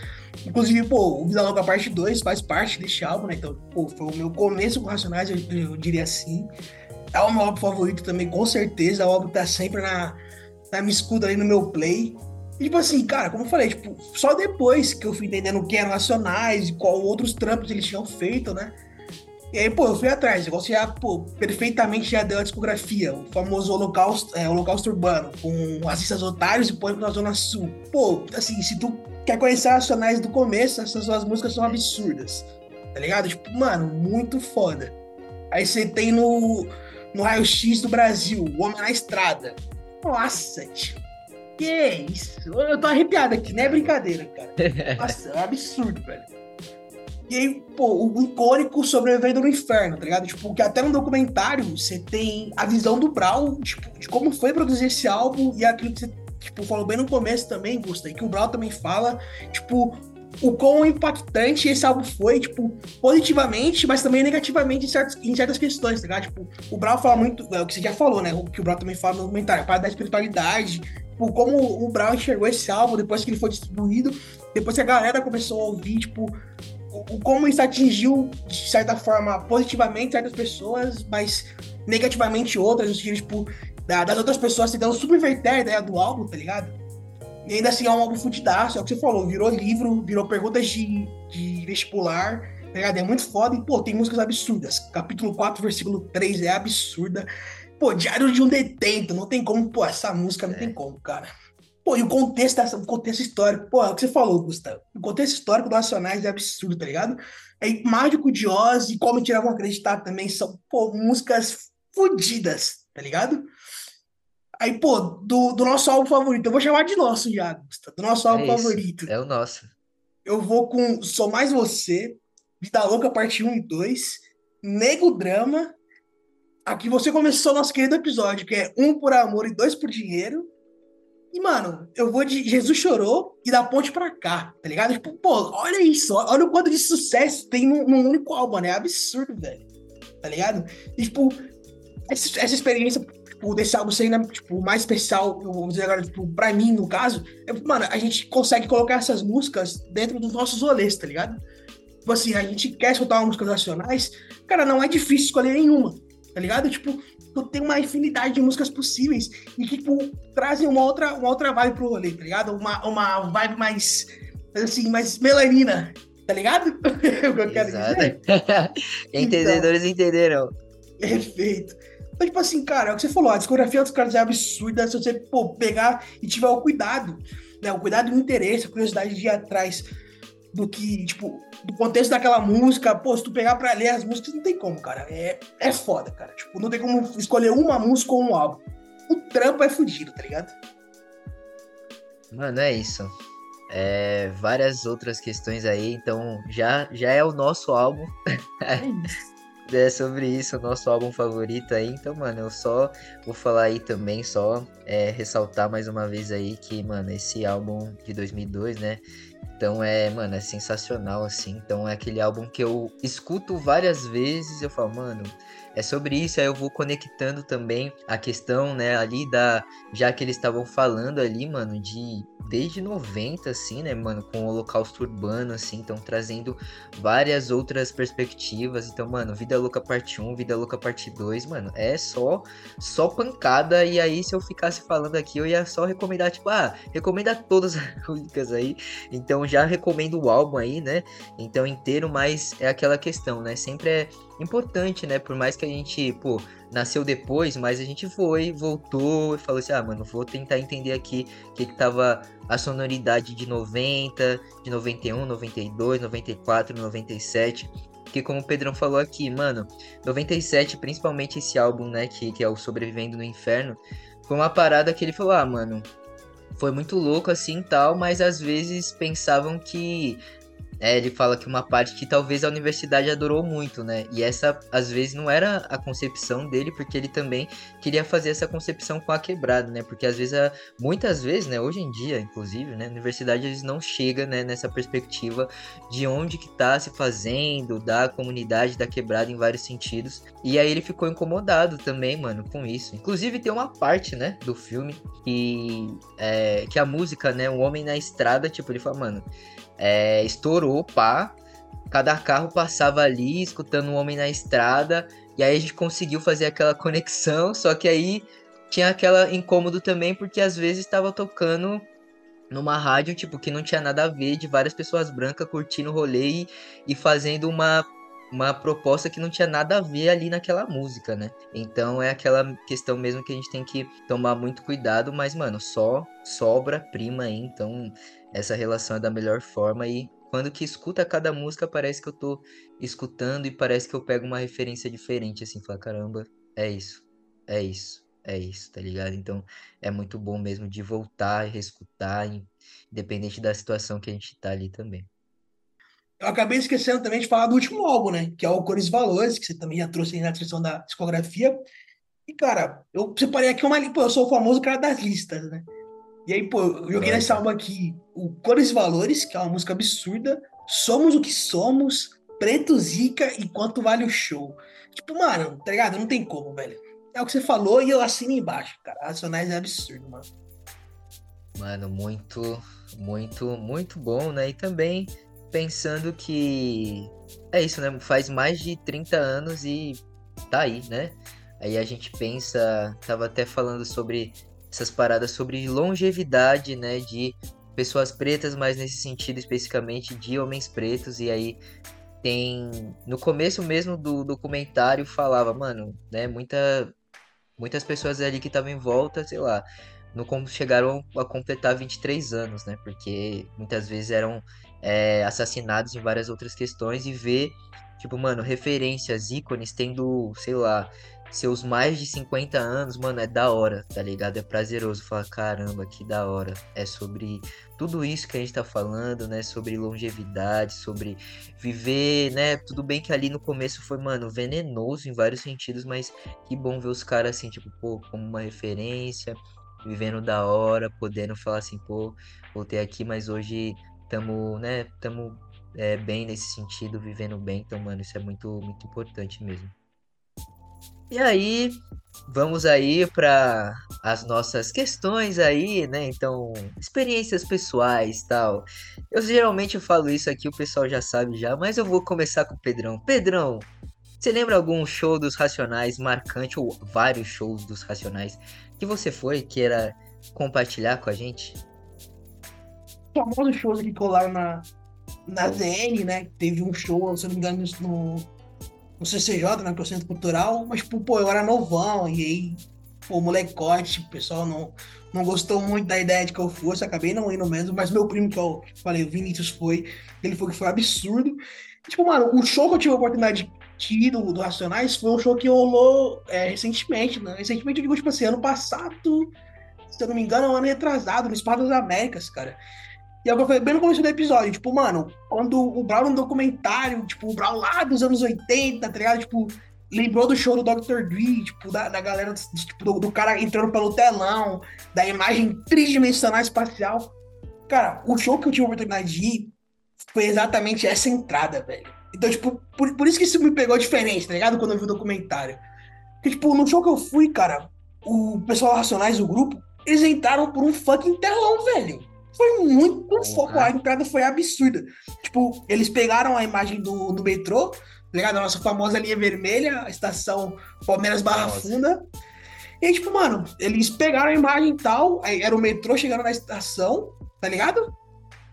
Inclusive, pô, o Vida Louca Parte 2 faz parte deste álbum, né? Então, pô, foi o meu começo com Racionais, eu, eu, diria assim. É o meu álbum favorito também, com certeza. É o álbum que tá sempre na, na minha escuta ali no meu play. E, tipo assim, cara, como eu falei, tipo, só depois que eu fui entendendo quem eram Racionais e qual outros trampos eles tinham feito, né? E aí, pô, eu fui atrás, igual você já, pô, perfeitamente já deu a discografia, o famoso Holocausto, é, Holocausto Urbano, com Assistas Otários e Pânico na Zona Sul. Pô, assim, se tu quer conhecer Racionais do começo, essas suas músicas são absurdas, tá ligado? Tipo, mano, muito foda. Aí você tem no, no Raio X do Brasil, O Homem na Estrada. Nossa, tio. Que isso? Eu tô arrepiado aqui, não é brincadeira, cara. Nossa, é um absurdo, velho. E aí, pô, o icônico sobrevivendo no inferno, tá ligado? Tipo, que até no documentário você tem a visão do Brown, tipo, de como foi produzir esse álbum e aquilo que você, tipo, falou bem no começo também, Gusta, e que o Brown também fala, tipo, o quão impactante esse álbum foi, tipo, positivamente, mas também negativamente em, certos, em certas questões, tá ligado? Tipo, o Brown fala muito, é o que você já falou, né? O que o Brown também fala no documentário, para da espiritualidade, tipo, como o Brown enxergou esse álbum depois que ele foi distribuído, depois que a galera começou a ouvir, tipo, o, como isso atingiu, de certa forma, positivamente certas pessoas, mas negativamente outras, no sentido, tipo, das outras pessoas tentando subverter a ideia do álbum, tá ligado? E ainda assim é um álbum fudidaço, é o que você falou, virou livro, virou perguntas de, de vestibular, tá ligado? É muito foda e, pô, tem músicas absurdas. Capítulo 4, versículo 3 é absurda. Pô, Diário de um Detento, não tem como, pô, essa música não é. tem como, cara. Pô, e o contexto, dessa, o contexto histórico, pô, é o que você falou, Gustavo. O contexto histórico do Nacionais é absurdo, tá ligado? É Mágico de Oz e Como Tiravam Acreditar também são, pô, músicas fodidas, tá ligado? Aí, pô, do, do nosso álbum favorito, eu vou chamar de nosso já, Gustavo, do nosso álbum É favorito. É o nosso. Eu vou com Sou Mais Você, Vida Louca, parte 1 e 2, Nego Drama. Aqui você começou nosso querido episódio, que é um por amor e dois por dinheiro. E, mano, eu vou de Jesus Chorou e da ponte pra cá, tá ligado? Tipo, pô, olha isso, olha o quanto de sucesso tem num, num único álbum, né? É absurdo, velho. Tá ligado? E, tipo, essa, essa experiência tipo, desse álbum ser ainda, tipo, mais especial, eu vou dizer agora, tipo, pra mim, no caso, é, mano, a gente consegue colocar essas músicas dentro dos nossos rolês, tá ligado? Tipo assim, a gente quer escutar uma música nacionais, cara, não é difícil escolher nenhuma, tá ligado? Tipo, tem uma infinidade de músicas possíveis e que, tipo, trazem uma outra, uma outra vibe pro rolê, tá ligado? Uma, uma vibe mais, assim, mais melanina, tá ligado? É o que eu quero Exato. dizer. Entendedores entenderão. Perfeito. Então, tipo assim, cara, é o que você falou, a discografia dos caras é absurda se você pô, pegar e tiver o cuidado, né? O cuidado e o interesse, a curiosidade de ir atrás do que, tipo, do contexto daquela música. Pô, se tu pegar pra ler as músicas, não tem como, cara. É, é foda, cara. Tipo, não tem como escolher uma música ou um álbum. O trampo é fudido, tá ligado? Mano, é isso. É, várias outras questões aí, então já, já é o nosso álbum. É isso. É sobre isso, o nosso álbum favorito aí. Então, mano, eu só vou falar aí também, só é, ressaltar mais uma vez aí que, mano, esse álbum de 2002, né? Então é, mano, é sensacional, assim. Então é aquele álbum que eu escuto várias vezes eu falo, mano, é sobre isso. Aí eu vou conectando também a questão, né, ali da. Já que eles estavam falando ali, mano, de. Desde 90, assim, né, mano, com o Holocausto Urbano, assim, então trazendo várias outras perspectivas. Então, mano, Vida Louca Parte 1, Vida Louca Parte 2, mano, é só só pancada. E aí, se eu ficasse falando aqui, eu ia só recomendar, tipo, ah, recomenda todas as músicas aí. Então, já recomendo o álbum aí, né? Então, inteiro, mas é aquela questão, né? Sempre é importante, né? Por mais que a gente, pô, nasceu depois, mas a gente foi, voltou e falou assim: ah, mano, vou tentar entender aqui o que, que tava a sonoridade de 90, de 91, 92, 94, 97. Porque como o Pedrão falou aqui, mano, 97, principalmente esse álbum, né, que, que é o Sobrevivendo no Inferno, foi uma parada que ele falou, ah, mano, foi muito louco assim tal, mas às vezes pensavam que é, ele fala que uma parte que talvez a universidade adorou muito, né? E essa, às vezes, não era a concepção dele, porque ele também queria fazer essa concepção com a quebrada, né? Porque às vezes, a- muitas vezes, né? Hoje em dia, inclusive, né? A universidade eles não chega, né? Nessa perspectiva de onde que tá se fazendo, da comunidade, da quebrada em vários sentidos. E aí ele ficou incomodado também, mano, com isso. Inclusive tem uma parte, né? Do filme que, é, que a música, né? O Homem na Estrada, tipo, ele fala, mano é, estourou, pá. Cada carro passava ali, escutando um homem na estrada. E aí a gente conseguiu fazer aquela conexão. Só que aí tinha aquela incômodo também, porque às vezes estava tocando numa rádio, tipo, que não tinha nada a ver, de várias pessoas brancas curtindo o rolê e, e fazendo uma, uma proposta que não tinha nada a ver ali naquela música, né? Então é aquela questão mesmo que a gente tem que tomar muito cuidado, mas, mano, só sobra prima aí, então essa relação é da melhor forma e quando que escuta cada música parece que eu tô escutando e parece que eu pego uma referência diferente, assim, falar, caramba, é isso, é isso, é isso, tá ligado? Então é muito bom mesmo de voltar e reescutar, in- independente da situação que a gente tá ali também. Eu acabei esquecendo também de falar do último álbum, né? Que é o Cores e Valores, que você também já trouxe aí na descrição da discografia. E, cara, eu separei aqui uma. Pô, eu sou o famoso cara das listas, né? E aí, pô, eu joguei Lógico. álbum aqui o Cores e Valores, que é uma música absurda. Somos o que somos, Preto Zica e quanto vale o show. Tipo, mano, tá ligado? Não tem como, velho. É o que você falou e eu assino embaixo, cara. Racionais é absurdo, mano. Mano, muito, muito, muito bom, né? E também pensando que é isso, né? Faz mais de 30 anos e tá aí, né? Aí a gente pensa, tava até falando sobre essas paradas sobre longevidade, né? De pessoas pretas, mas nesse sentido especificamente de homens pretos, e aí tem. No começo mesmo do documentário falava, mano, né? Muita, muitas pessoas ali que estavam em volta, sei lá não chegaram a completar 23 anos, né? Porque muitas vezes eram é, assassinados em várias outras questões e ver, tipo, mano, referências, ícones tendo, sei lá, seus mais de 50 anos, mano, é da hora, tá ligado? É prazeroso falar, caramba, que da hora. É sobre tudo isso que a gente tá falando, né? Sobre longevidade, sobre viver, né? Tudo bem que ali no começo foi, mano, venenoso em vários sentidos, mas que bom ver os caras assim, tipo, pô, como uma referência, vivendo da hora, podendo falar assim, pô, voltei aqui, mas hoje tamo, né? Tamo é, bem nesse sentido, vivendo bem. Então, mano, isso é muito, muito importante mesmo. E aí, vamos aí para as nossas questões aí, né? Então, experiências pessoais, tal. Eu geralmente falo isso aqui, o pessoal já sabe já, mas eu vou começar com o Pedrão. Pedrão, você lembra algum show dos Racionais marcante ou vários shows dos Racionais que você foi, queira compartilhar com a gente? Famosos shows que colaram na na ZN, né? Teve um show, se não me engano, no no CCJ, né, que é o Centro Cultural, mas, tipo, pô, eu era novão, e aí, pô, molecote, o pessoal não, não gostou muito da ideia de que eu fosse, acabei não indo mesmo, mas meu primo, que eu falei, o Vinícius foi, ele foi que foi absurdo. Tipo, mano, o show que eu tive a oportunidade de ir do, do Racionais foi um show que rolou é, recentemente, né? Recentemente, eu digo, tipo assim, ano passado, se eu não me engano, um ano retrasado, no Espaço das Américas, cara. E eu falei bem no começo do episódio, tipo, mano, quando o Brown no documentário, tipo, o Brown lá dos anos 80, tá ligado? Tipo, lembrou do show do Dr. Dre, tipo, da, da galera, tipo, do, do, cara entrando pelo telão, da imagem tridimensional espacial. Cara, o show que eu tive a oportunidade de ir foi exatamente essa entrada, velho. Então, tipo, por, por isso que isso me pegou diferente, tá ligado? Quando eu vi o documentário. Porque, tipo, no show que eu fui, cara, o pessoal Racionais, o grupo, eles entraram por um fucking telão, velho. Foi muito foco. A entrada foi absurda. Tipo, eles pegaram a imagem do, do metrô, tá ligado? A nossa famosa linha vermelha, a estação Palmeiras Barra nossa. Funda. E aí, tipo, mano, eles pegaram a imagem e tal, aí era o metrô chegando na estação, tá ligado?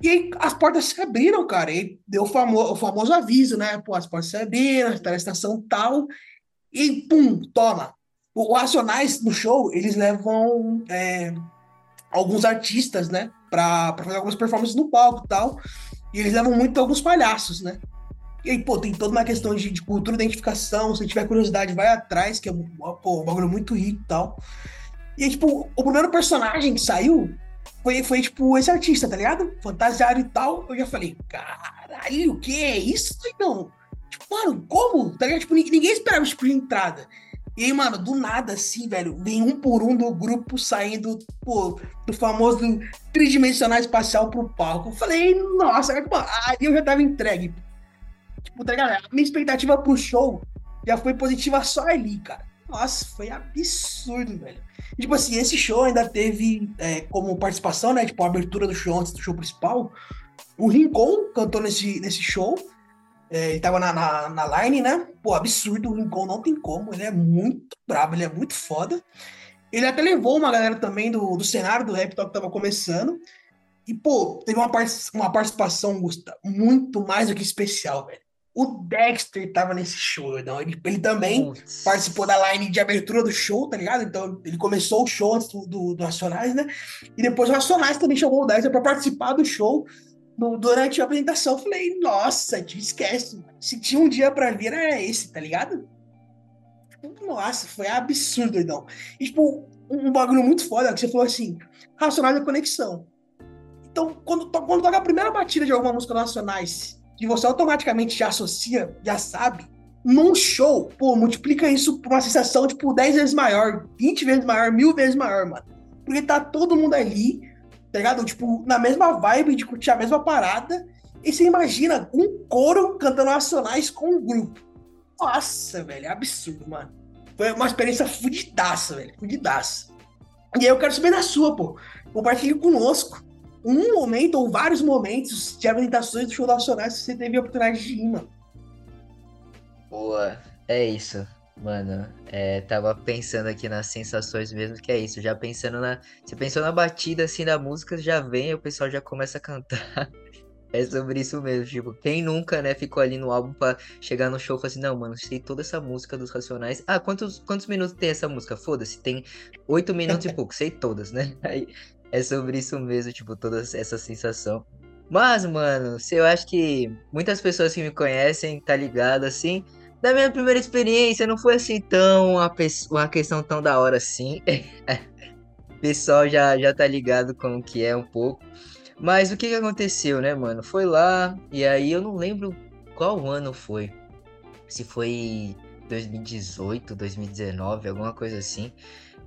E aí as portas se abriram, cara. E deu o, famo o famoso aviso, né? Pô, as portas se abriram, tá na estação tal. E pum, toma. O, o Racionais no show, eles levam é, alguns artistas, né? Pra fazer algumas performances no palco e tal. E eles levam muito alguns palhaços, né? E aí, pô, tem toda uma questão de, de cultura, identificação. Se tiver curiosidade, vai atrás, que é pô, um bagulho muito rico e tal. E aí, tipo, o primeiro personagem que saiu foi, foi tipo, esse artista, tá ligado? Fantasiado e tal. Eu já falei, caralho, o que é isso, não? Tipo, mano, como? Tá ligado? Tipo, ninguém esperava tipo, de entrada. E aí, mano, do nada, assim, velho, vem um por um do grupo saindo, pô, do famoso tridimensional espacial pro palco. Eu falei, nossa, aí eu já tava entregue. Tipo, tá ligado? A minha expectativa pro show já foi positiva só ali, cara. Nossa, foi absurdo, velho. E, tipo assim, esse show ainda teve é, como participação, né? Tipo, a abertura do show antes do show principal. O Rincon cantou nesse, nesse show. É, ele tava na, na, na, line, né? Pô, absurdo, o Rincon não tem como, ele é muito brabo, ele é muito foda. Ele até levou uma galera também do, do cenário do rap que tava começando. E, pô, teve uma, uma participação, Gustavo, muito mais do que especial, velho. O Dexter tava nesse show, então ele, ele também participou da line de abertura do show, tá ligado? Então ele começou o show antes do, do, do Racionais, né? E depois o Racionais também chamou o Dexter pra participar do show durante a apresentação, falei, nossa, esquece. Se tinha um dia pra vir, era esse, tá ligado? Nossa, foi absurdo, então. E, tipo, um, bagulho muito foda que você falou assim, Racionais da conexão. Então, quando, quando toca a primeira batida de alguma música Nacionais, que você automaticamente já associa, já sabe, num show, pô, multiplica isso por uma sensação, tipo, 10 vezes maior, 20 vezes maior, mil vezes maior, mano. Porque tá todo mundo ali, tá ligado? Tipo, na mesma vibe de curtir a mesma parada. E você imagina um coro cantando nacionais com um grupo. Nossa, velho, é absurdo, mano. Foi uma experiência fudidaça, velho. Fudidaça. E aí eu quero saber da sua, pô. Compartilhe conosco um momento ou vários momentos de apresentações do show nacionais que você teve a oportunidade de ir, mano. Boa, é isso. Mano, é, tava pensando aqui nas sensações mesmo, que é isso, já pensando na. Você pensou na batida assim da música, já vem, o pessoal já começa a cantar. É sobre isso mesmo, tipo, quem nunca, né, ficou ali no álbum pra chegar no show e falar assim, não, mano, sei toda essa música dos Racionais. Ah, quantos, quantos minutos tem essa música? Foda-se, tem oito minutos e pouco, sei todas, né? Aí é sobre isso mesmo, tipo, toda essa sensação. Mas, mano, se eu acho que muitas pessoas que me conhecem, tá ligado, assim, da minha primeira experiência, não foi assim tão uma, uma questão tão da hora assim. o pessoal já, já tá ligado com o que é um pouco. Mas o que, que aconteceu, né, mano? Foi lá, e aí eu não lembro qual ano foi. Se foi 2018, 2019, alguma coisa assim.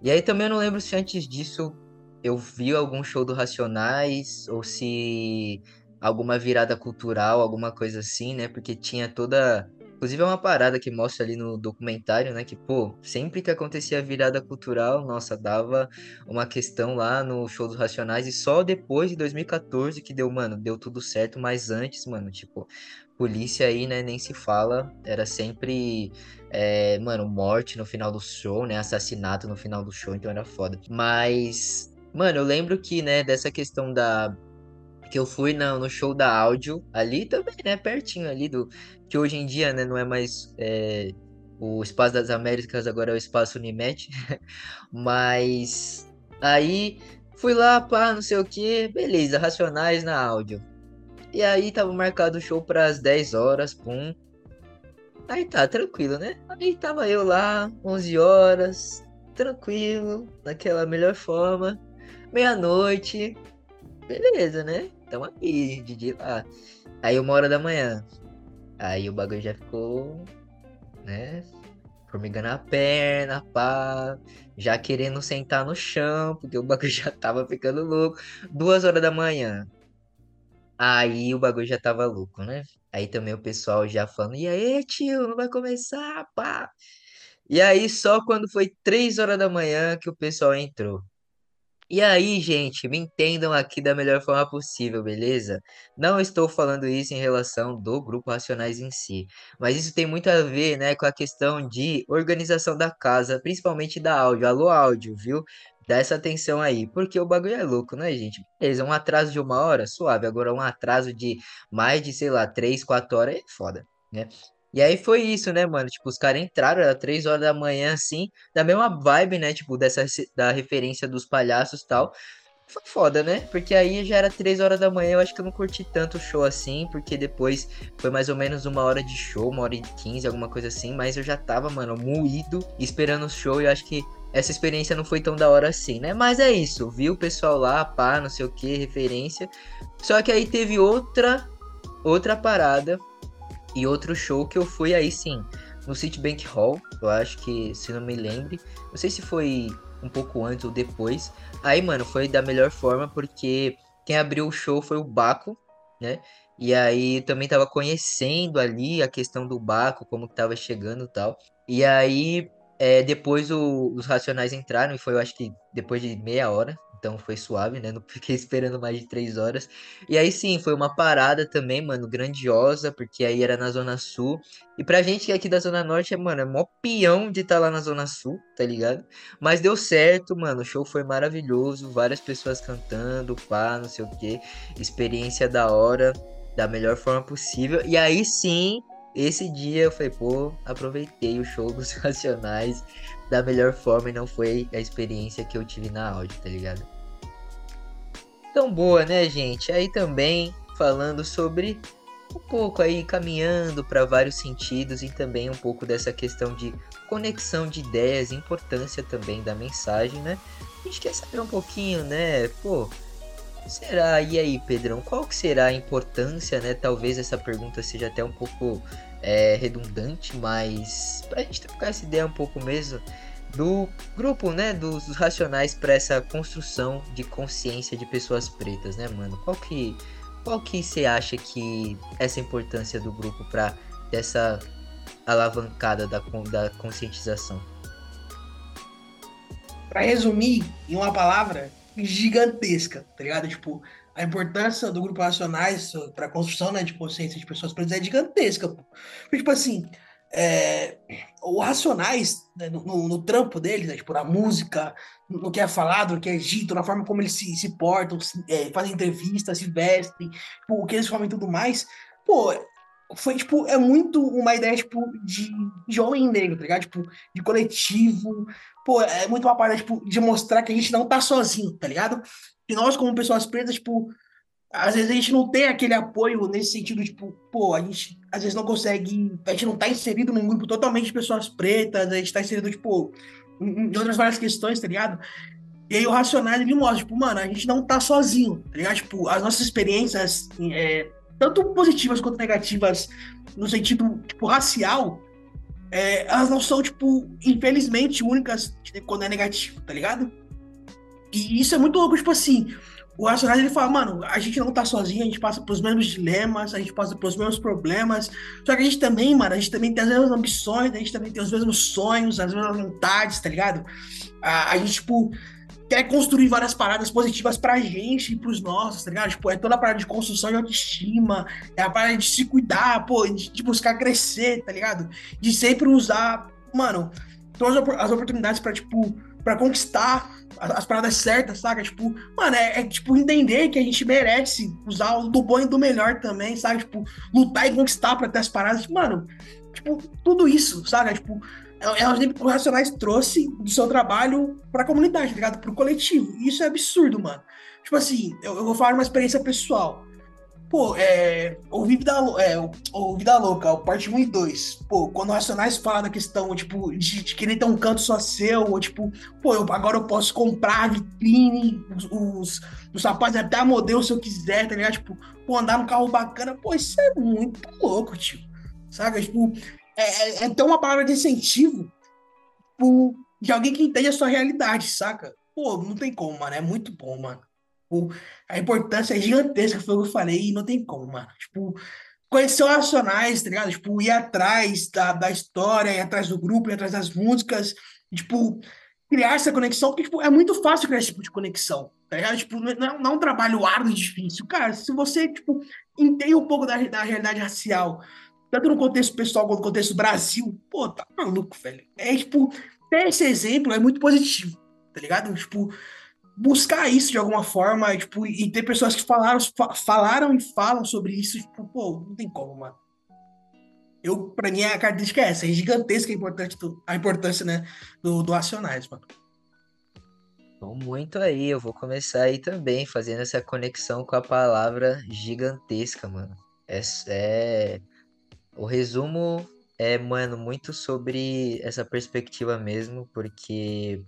E aí também eu não lembro se antes disso eu vi algum show do Racionais ou se alguma virada cultural, alguma coisa assim, né? Porque tinha toda Inclusive é uma parada que mostra ali no documentário, né? Que, pô, sempre que acontecia a virada cultural, nossa, dava uma questão lá no show dos Racionais e só depois de 2014 que deu, mano, deu tudo certo, mas antes, mano, tipo, polícia aí, né, nem se fala, era sempre, é, mano, morte no final do show, né? Assassinato no final do show, então era foda. Mas, mano, eu lembro que, né, dessa questão da que eu fui no, no show da áudio ali também, né? Pertinho ali do. Que hoje em dia, né, não é mais. É, o Espaço das Américas, agora é o Espaço Unimed. Mas. Aí fui lá, pá, não sei o que. Beleza, Racionais na áudio. E aí tava marcado o show para as 10 horas, pum. Aí tá, tranquilo, né? Aí tava eu lá, 11 horas, tranquilo, naquela melhor forma. Meia-noite, beleza, né? Tamo aqui, Didi lá. Aí uma hora da manhã. Aí o bagulho já ficou, né? Formigando a perna, pá. Já querendo sentar no chão, porque o bagulho já tava ficando louco. Duas horas da manhã. Aí o bagulho já tava louco, né? Aí também o pessoal já falando, e aí, tio, não vai começar, pá. E aí só quando foi três horas da manhã que o pessoal entrou. E aí, gente, me entendam aqui da melhor forma possível, beleza? Não estou falando isso em relação do grupo Racionais em si, mas isso tem muito a ver, né, com a questão de organização da casa, principalmente da áudio. Alô, áudio, viu? Dá essa atenção aí, porque o bagulho é louco, né, gente? Beleza, um atraso de uma hora, suave. Agora, um atraso de mais de, sei lá, três, quatro horas é foda, né? E aí foi isso, né, mano? Tipo, os caras entraram, era três horas da manhã, assim, da mesma vibe, né? Tipo, dessa da referência dos palhaços e tal. Foi foda, né? Porque aí já era três horas da manhã, eu acho que eu não curti tanto o show assim, porque depois foi mais ou menos uma hora de show, uma hora e quinze, alguma coisa assim, mas eu já tava, mano, moído, esperando o show, e eu acho que essa experiência não foi tão da hora assim, né? Mas é isso, viu o pessoal lá, pá, não sei o que, referência. Só que aí teve outra, outra parada e outro show que eu fui aí sim, no Citibank Hall, eu acho que, se não me lembre, não sei se foi um pouco antes ou depois. Aí, mano, foi da melhor forma porque quem abriu o show foi o Baco, né? E aí também tava conhecendo ali a questão do Baco, como que tava chegando e tal. E aí, é, depois o, os Racionais entraram, e foi, eu acho que depois de meia hora, então foi suave, né? Não fiquei esperando mais de três horas. E aí sim, foi uma parada também, mano, grandiosa, porque aí era na Zona Sul. E pra gente que é aqui da Zona Norte, é, mano, é mó peão de estar tá lá na Zona Sul, tá ligado? Mas deu certo, mano, o show foi maravilhoso, várias pessoas cantando, pá, não sei o que. Experiência da hora, da melhor forma possível. E aí sim, esse dia eu falei, pô, aproveitei o show dos Racionais da melhor forma e não foi a experiência que eu tive na áudio, tá ligado? Tão boa, né, gente? Aí também falando sobre um pouco aí caminhando para vários sentidos e também um pouco dessa questão de conexão de ideias, importância também da mensagem, né? A gente quer saber um pouquinho, né? Pô, será? E aí, Pedrão, qual que será a importância, né? Talvez essa pergunta seja até um pouco é, redundante, mas pra gente trocar essa ideia um pouco mesmo do grupo, né, dos, dos racionais para essa construção de consciência de pessoas pretas, né, mano? Qual que qual que você acha que essa importância do grupo para dessa alavancada da, da conscientização? Para resumir em uma palavra, gigantesca, tá ligado? Tipo, a importância do grupo Racionais para a construção né, de consciência de pessoas pretas é gigantesca. Pô. Tipo assim, é, o Racionais, né, no, no, no, trampo deles, né, tipo, na música, no que é falado, no que é dito, na forma como eles se, se portam, se, é, fazem entrevistas, se vestem, tipo, o que eles falam e tudo mais, pô, foi, tipo, é muito uma ideia, tipo, de, de homem negro, tá ligado? Tipo, de coletivo, pô, é muito uma parada, tipo, de mostrar que a gente não tá sozinho, tá ligado? E nós, como pessoas pretas, tipo, às vezes a gente não tem aquele apoio nesse sentido, tipo, pô, a gente às vezes não consegue, a gente não tá inserido num grupo totalmente de pessoas pretas, a gente tá inserido, tipo, em, outras várias questões, tá ligado? E aí o Racionais me mostra, tipo, mano, a gente não tá sozinho, tá ligado? Tipo, as nossas experiências, é, tanto positivas quanto negativas, no sentido, tipo, racial, é, elas não são, tipo, infelizmente únicas quando é negativo, tá ligado? E isso é muito louco, tipo assim, o Racionais ele fala, mano, a gente não tá sozinho, a gente passa pelos mesmos dilemas, a gente passa pelos mesmos problemas. Só que a gente também, mano, a gente também tem as mesmas ambições, a gente também tem os mesmos sonhos, as mesmas vontades, tá ligado? A, a gente, tipo, quer construir várias paradas positivas pra gente e pros nossos, tá ligado? Tipo, é toda a parada de construção de autoestima, é a parada de se cuidar, pô, de, de buscar crescer, tá ligado? De sempre usar, mano, todas as oportunidades pra, tipo, pra conquistar as, as paradas certas, saca? Tipo, mano, é, é, tipo entender que a gente merece usar o do bom e do melhor também, sabe? Tipo, lutar e conquistar pra ter as paradas. Mano, tipo, tudo isso, saca? Tipo, é, o que o Racionais trouxe do seu trabalho pra comunidade, tá ligado? Pro coletivo. E isso é absurdo, mano. Tipo assim, eu, eu vou falar uma experiência pessoal. Pô, é, o, Vida, é, o, o Vida Louca, o parte 1 e 2. Pô, quando o Racionais fala da questão, tipo, de, de querer ter um canto só seu, ou tipo, pô, eu, agora eu posso comprar a vitrine, os, os, os sapatos até a modelo se eu quiser, tá ligado? Tipo, pô, andar num carro bacana, pô, isso é muito louco, tio. Saca? Tipo, é, é, é ter uma palavra de incentivo tipo, de alguém que entende a sua realidade, saca? Pô, não tem como, mano. É muito bom, mano. Tipo, a importância é gigantesca, foi o que eu falei, e não tem como, mano. Tipo, conhecer os Racionais, tá ligado? Tipo, ir atrás da, da história, ir atrás do grupo, ir atrás das músicas, e, tipo, criar essa conexão, porque, tipo, é muito fácil criar esse tipo de conexão, tá ligado? Tipo, não, é, não é um trabalho árduo e difícil. Cara, se você, tipo, entende um pouco da, da realidade racial, tanto no contexto pessoal quanto no contexto Brasil, pô, tá maluco, velho. É, tipo, ter esse exemplo é muito positivo, tá ligado? Tipo, buscar isso de alguma forma, tipo, e ter pessoas que falaram, falaram e falam sobre isso, tipo, pô, não tem como, mano. Eu, pra mim, a característica é essa, é gigantesca a, importância, né, do, do mano. Muito aí, eu vou começar aí também, fazendo essa conexão com a palavra gigantesca, mano. É, é... O resumo é, mano, muito sobre essa perspectiva mesmo, porque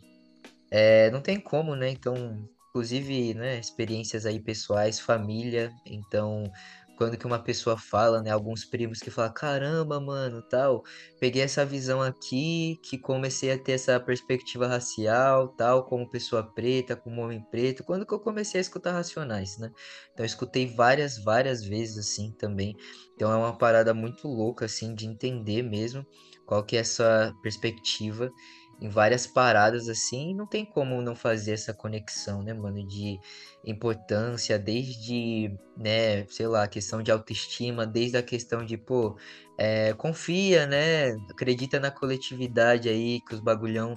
é, não tem como, né? Então, inclusive, né, experiências aí pessoais, família. Então, quando que uma pessoa fala, né, alguns primos que falam, caramba, mano, tal, peguei essa visão aqui, que comecei a ter essa perspectiva racial, tal, como pessoa preta, como homem preto, quando que eu comecei a escutar Racionais, né? Então, eu escutei várias, várias vezes, assim, também. Então, é uma parada muito louca, assim, de entender mesmo qual que é essa perspectiva em várias paradas assim, não tem como não fazer essa conexão, né, mano, de importância, desde, né, sei lá, a questão de autoestima, desde a questão de, pô, é, confia, né, acredita na coletividade aí, que os bagulhão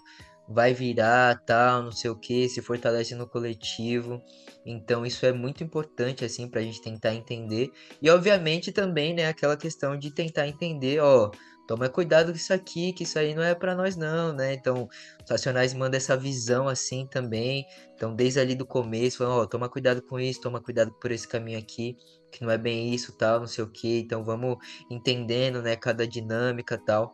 vai virar, tal, não sei o que, se fortalece no coletivo. Então isso é muito importante assim pra gente tentar entender. E obviamente também, né, aquela questão de tentar entender, ó, Toma cuidado com isso aqui, que isso aí não é para nós não, né? Então, os Racionais mandam essa visão assim também. Então, desde ali do começo, falam, ó, toma cuidado com isso, toma cuidado por esse caminho aqui, que não é bem isso, tal, não sei o que. Então, vamos entendendo, né, cada dinâmica, tal.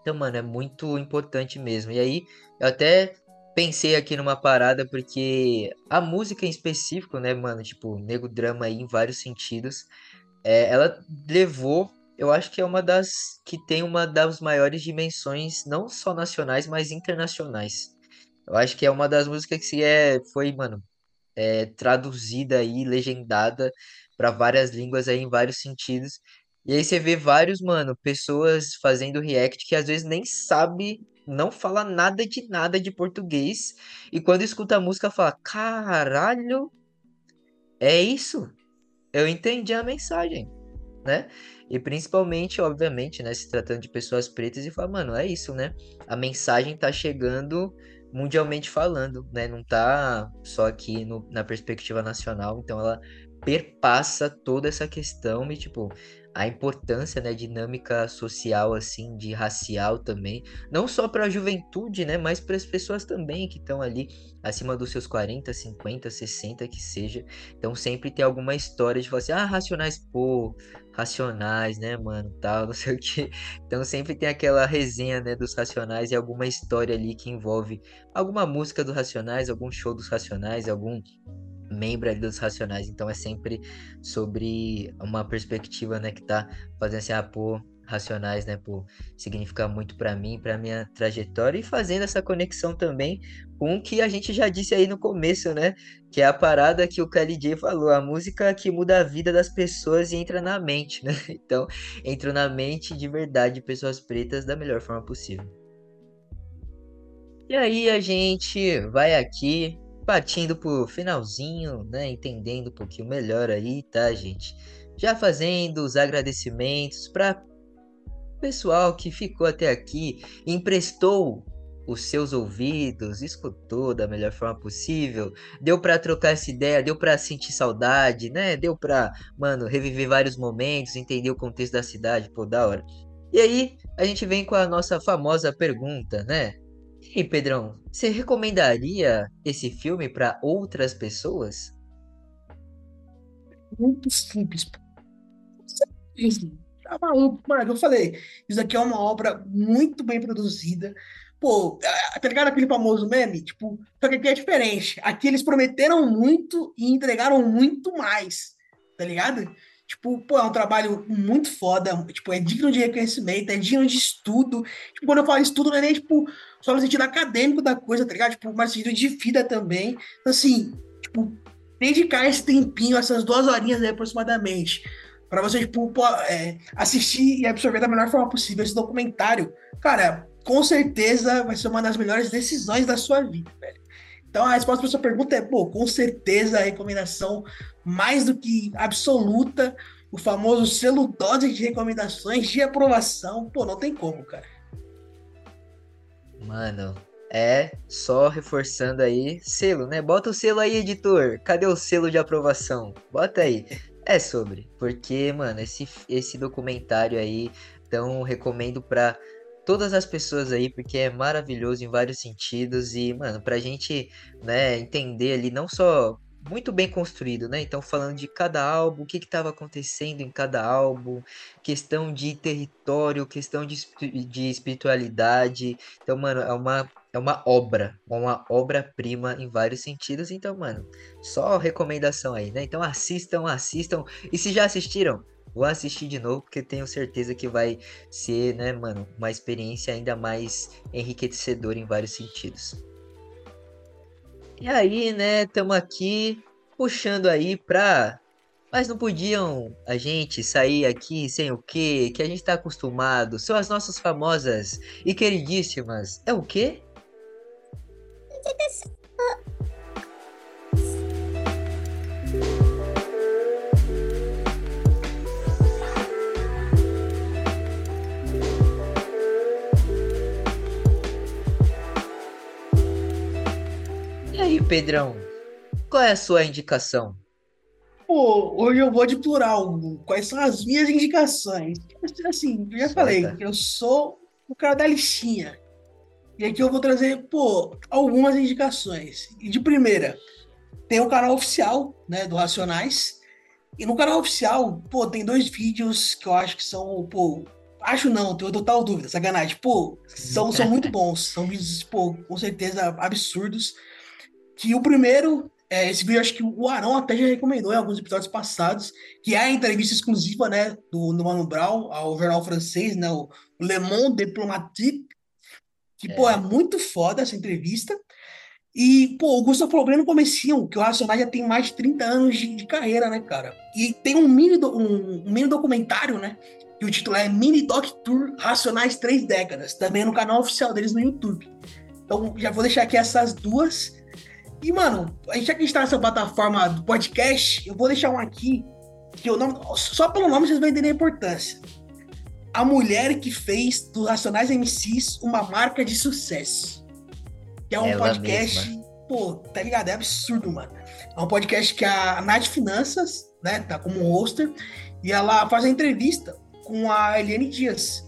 Então, mano, é muito importante mesmo. E aí, eu até pensei aqui numa parada porque a música em específico, né, mano, tipo, nego drama aí em vários sentidos, é, ela levou eu acho que é uma das que tem uma das maiores dimensões, não só nacionais, mas internacionais. Eu acho que é uma das músicas que é, foi, mano, é, traduzida aí, legendada para várias línguas aí em vários sentidos. E aí você vê vários, mano, pessoas fazendo react que às vezes nem sabe, não fala nada de nada de português. E quando escuta a música fala, caralho, é isso? Eu entendi a mensagem. né? E principalmente, obviamente, né, se tratando de pessoas pretas e falar, mano, é isso, né? A mensagem tá chegando mundialmente falando, né? Não tá só aqui no, na perspectiva nacional, então ela perpassa toda essa questão e, tipo, a importância, né, dinâmica social, assim, de racial também, não só para a juventude, né, mas para as pessoas também que estão ali acima dos seus 40, 50, 60, que seja. Então sempre tem alguma história de falar assim, ah, Racionais, pô, Racionais, né, mano, tal, não sei o que. Então sempre tem aquela resenha, né, dos Racionais e alguma história ali que envolve alguma música dos Racionais, algum show dos Racionais, algum membro ali dos Racionais, então é sempre sobre uma perspectiva, né, que tá fazendo assim, ah, pô, Racionais, né, pô, significa muito para mim, para minha trajetória e fazendo essa conexão também com o que a gente já disse aí no começo, né, que é a parada que o KLJ falou, a música que muda a vida das pessoas e entra na mente, né? Então, entra na mente de verdade de pessoas pretas da melhor forma possível. E aí a gente vai aqui partindo pro finalzinho, né? Entendendo um pouquinho melhor aí, tá, gente? Já fazendo os agradecimentos para pessoal que ficou até aqui, emprestou os seus ouvidos, escutou da melhor forma possível, deu para trocar essa ideia, deu para sentir saudade, né? Deu para, mano, reviver vários momentos, entender o contexto da cidade, pô, da hora. E aí, a gente vem com a nossa famosa pergunta, né? E Pedrão, você recomendaria esse filme para outras pessoas? Muito simples. Tá maluco, mano, eu falei, isso aqui é uma obra muito bem produzida. Pô, tá ligado aquele famoso meme? Tipo, só que aqui é diferente. Aqui eles prometeram muito e entregaram muito mais, tá ligado? Tipo, pô, é um trabalho muito foda, tipo, é digno de reconhecimento, é digno de estudo. Tipo, quando eu falo estudo, não é nem, tipo, só no sentido acadêmico da coisa, tá ligado? Tipo, mas no sentido de vida também. Então, assim, tipo, dedicar esse tempinho, essas duas horinhas aí aproximadamente, para você, tipo, é, assistir e absorver da melhor forma possível esse documentário, cara, com certeza vai ser uma das melhores decisões da sua vida, velho. Então, a resposta para sua pergunta é, pô, com certeza a recomendação mais do que absoluta, o famoso selo dose de recomendações de aprovação, pô, não tem como, cara. Mano, é só reforçando aí, selo, né? Bota o selo aí, editor. Cadê o selo de aprovação? Bota aí. É sobre, porque, mano, esse, esse documentário aí, então recomendo para todas as pessoas aí, porque é maravilhoso em vários sentidos e, mano, pra gente, né, entender ali não só muito bem construído, né? Então, falando de cada álbum, o que estava acontecendo em cada álbum, questão de território, questão de, de espiritualidade. Então, mano, é uma, é uma obra, uma obra-prima em vários sentidos. Então, mano, só recomendação aí, né? Então, assistam, assistam. E se já assistiram, vou assistir de novo, porque tenho certeza que vai ser, né, mano, uma experiência ainda mais enriquecedora em vários sentidos. E aí, né, estamos aqui puxando aí pra. Mas não podiam a gente sair aqui sem o quê? Que a gente tá acostumado. São as nossas famosas e queridíssimas. É o quê? Pedrão, qual é a sua indicação? Pô, hoje eu vou de plural. Quais são as minhas indicações? Assim, eu já Solta. falei, eu sou o cara da listinha. E aqui eu vou trazer, pô, algumas indicações. E de primeira, tem o canal oficial, né, do Racionais. E no canal oficial, pô, tem dois vídeos que eu acho que são, pô, acho não, tenho total dúvida, sacanagem. Pô, são, são muito bons. São vídeos, pô, com certeza absurdos. Que o primeiro, é, esse vídeo acho que o Arão até já recomendou em alguns episódios passados, que é a entrevista exclusiva, né, do, do Mano Brown ao jornal francês, né, o Le Monde Diplomatique, que, é. pô, é muito foda essa entrevista. E, pô, o Gustavo falou bem no comecinho, que o Racionais já tem mais de 30 anos de, de carreira, né, cara? E tem um mini, do, um, um, mini documentário, né? Que o título é Mini Doc Tour Racionais Três Décadas, também no canal oficial deles no YouTube. Então, já vou deixar aqui essas duas. E, mano, a gente já que está nessa plataforma do podcast, eu vou deixar um aqui que o nome, só pelo nome vocês vão entender a importância. A mulher que fez dos Racionais MCs uma marca de sucesso. Que é um Ela podcast, mesma. pô, tá ligado? É absurdo, mano. É um podcast que a Nath Finanças, né, tá como hoster, e ela faz a entrevista com a Eliane Dias,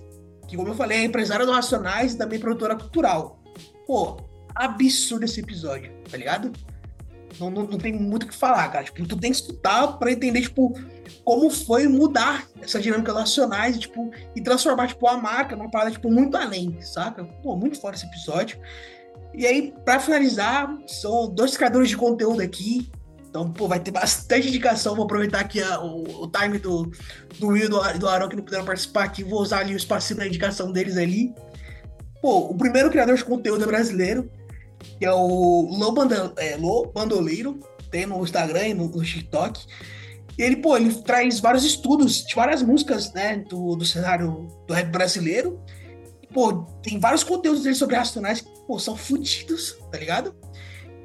que, como eu falei, é empresária do Racionais e também produtora cultural. Pô, absurdo esse episódio, tá ligado? Não, não, não, tem muito o que falar, cara. Tipo, tu tem que escutar para entender, tipo, como foi mudar essa dinâmica nacionais, tipo, e transformar, tipo, a marca numa parada, tipo, muito além, saca? Pô, muito fora esse episódio. E aí, para finalizar, são dois criadores de conteúdo aqui. Então, pô, vai ter bastante indicação. Vou aproveitar aqui a, o, o, time do, do Will e do, do Aaron que não puderam participar aqui. Vou usar ali o espacinho da indicação deles ali. Pô, o primeiro criador de conteúdo é brasileiro, que é o Lô, Banda, é, Lô Bandoleiro, tem no Instagram e no, no, TikTok. E ele, pô, ele traz vários estudos de várias músicas, né, do, do cenário do rap brasileiro. E, pô, tem vários conteúdos dele sobre racionais que, pô, são fodidos, tá ligado?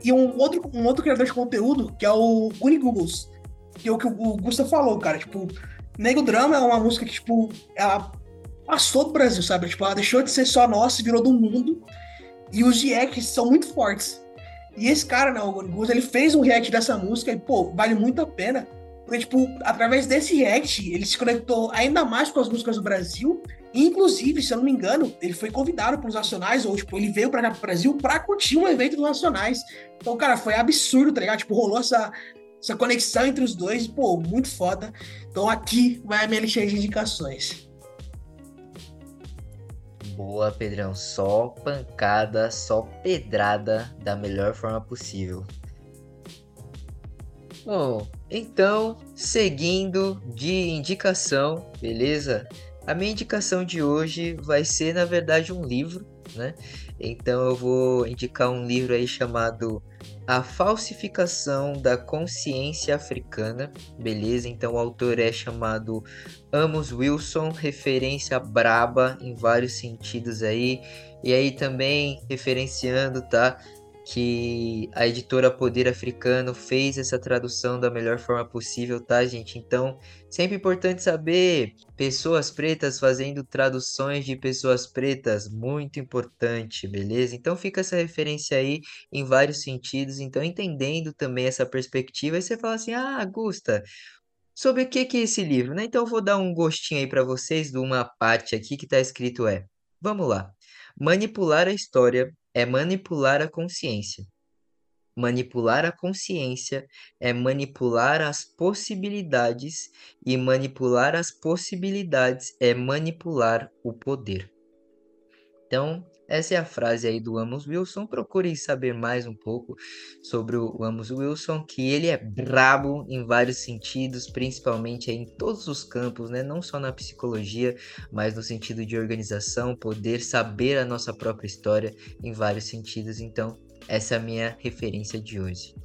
E um outro, um outro criador de conteúdo, que é o Uni Googles, que é o que o Gustavo falou, cara, tipo, Nego Drama é uma música que, tipo, ela passou do Brasil, sabe? Tipo, ela deixou de ser só nossa e virou do mundo. E os reacts são muito fortes. E esse cara, né, o Gus, ele fez um react dessa música e, pô, vale muito a pena. Porque, tipo, através desse react, ele se conectou ainda mais com as músicas do Brasil. E, inclusive, se eu não me engano, ele foi convidado para os Nacionais, ou, tipo, ele veio para pro Brasil para curtir um evento dos Nacionais. Então, cara, foi absurdo, tá ligado? Tipo, rolou essa, essa conexão entre os dois, pô, muito foda. Então, aqui vai a minha lista de indicações. Boa, Pedrão. Só pancada, só pedrada da melhor forma possível. Bom, então, seguindo de indicação, beleza? A minha indicação de hoje vai ser, na verdade, um livro, né? Então eu vou indicar um livro aí chamado A Falsificação da Consciência Africana, beleza? Então o autor é chamado Amos Wilson, referência braba em vários sentidos aí. E aí também referenciando, tá? Que a editora Poder Africano fez essa tradução da melhor forma possível, tá, gente? Então, sempre importante saber pessoas pretas fazendo traduções de pessoas pretas, muito importante, beleza? Então, fica essa referência aí em vários sentidos. Então, entendendo também essa perspectiva, você fala assim: "Ah, Gusta, sobre o que que é esse livro, né? Então, eu vou dar um gostinho aí para vocês de uma parte aqui que tá escrito é: Vamos lá. Manipular a história é manipular a consciência. Manipular a consciência é manipular as possibilidades, e manipular as possibilidades é manipular o poder. Então, essa é a frase aí do Amos Wilson. Procurem saber mais um pouco sobre o Amos Wilson, que ele é brabo em vários sentidos, principalmente em todos os campos, né? Não só na psicologia, mas no sentido de organização, poder saber a nossa própria história em vários sentidos. Então, essa é a minha referência de hoje.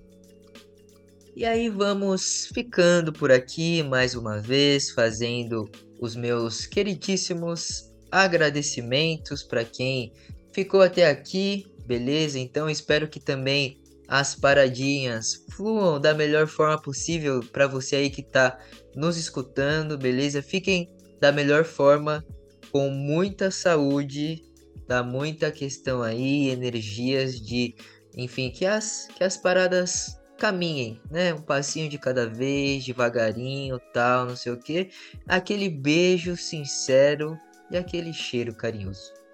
E aí vamos ficando por aqui mais uma vez, fazendo os meus queridíssimos agradecimentos para quem ficou até aqui, beleza? Então espero que também as paradinhas fluam da melhor forma possível para você aí que está nos escutando, beleza? Fiquem da melhor forma, com muita saúde, dá muita questão aí, energias de, enfim, que as que as paradas caminhem, né? Um passinho de cada vez, devagarinho, tal, não sei o que. Aquele beijo sincero e aquele cheiro carinhoso.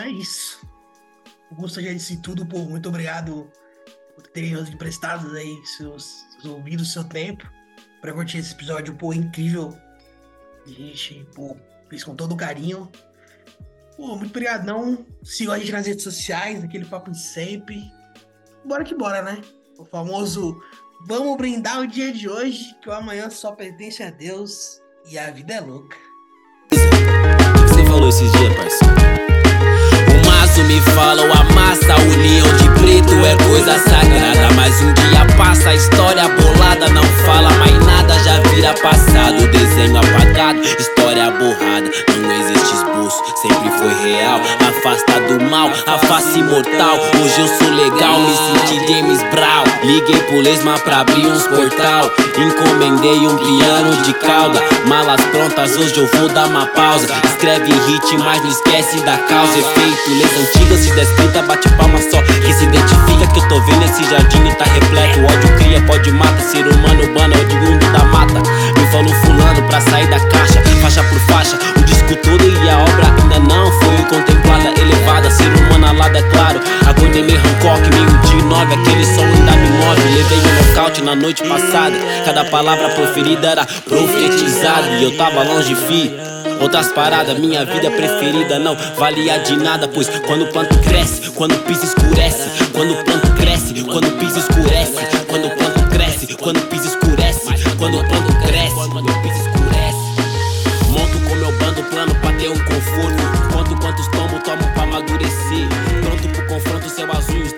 É isso. O Augusto já disse tudo, pô. Muito obrigado por terem nos emprestado aí seus, seus ouvidos, seu tempo, para curtir esse episódio, pô, incrível. A gente, pô, fez com todo carinho. Pô, muito obrigado, não. Sigam a gente nas redes sociais, aquele papo de sempre. Bora que bora, né? O famoso vamos brindar o dia de hoje, que o amanhã só pertence a Deus e a vida é louca. Você falou esses dias, parceiro? Isso me falam A massa, união de preto é coisa sagrada. Mas um dia passa, a história bolada Não fala mais nada, já vira passado Desenho apagado, história borrada Não existe esboço, sempre foi real afasta do mal, a face imortal. Hoje eu sou legal, me senti James Brown. Liguei pro Lesma pra abrir uns portal. Encomendei um piano de cauda. Malas prontas, hoje eu vou dar uma pausa. Escreve hit, mas não esquece da causa. Efeito, leis antigas, se descrita, bate palma só. Que se identifica que eu tô vendo esse jardim tá repleto. Ódio cria, pode mata, ser humano urbano é o mundo da mata. Me falou fulano pra sair da caixa, faixa por faixa. O disco todo e a obra ainda não foi contemplada, elevada. Ser humano alada, é claro. Agonia meio Hancock, meio de nove. Aquele som ainda me move. Levei um nocaute na noite passada. Cada palavra proferida era profetizada. E eu tava longe, fi. Outras paradas, minha vida preferida não valia de nada, pois quando o planto cresce, quando o piso escurece, quando o planto cresce, quando o piso escurece, quando o planto cresce, quando o piso escurece, quando o planto cresce, quando o piso escurece. Ter um conforto. Conto quantos tomo, tomo pra amadurecer. Pronto pro confronto, céu azul os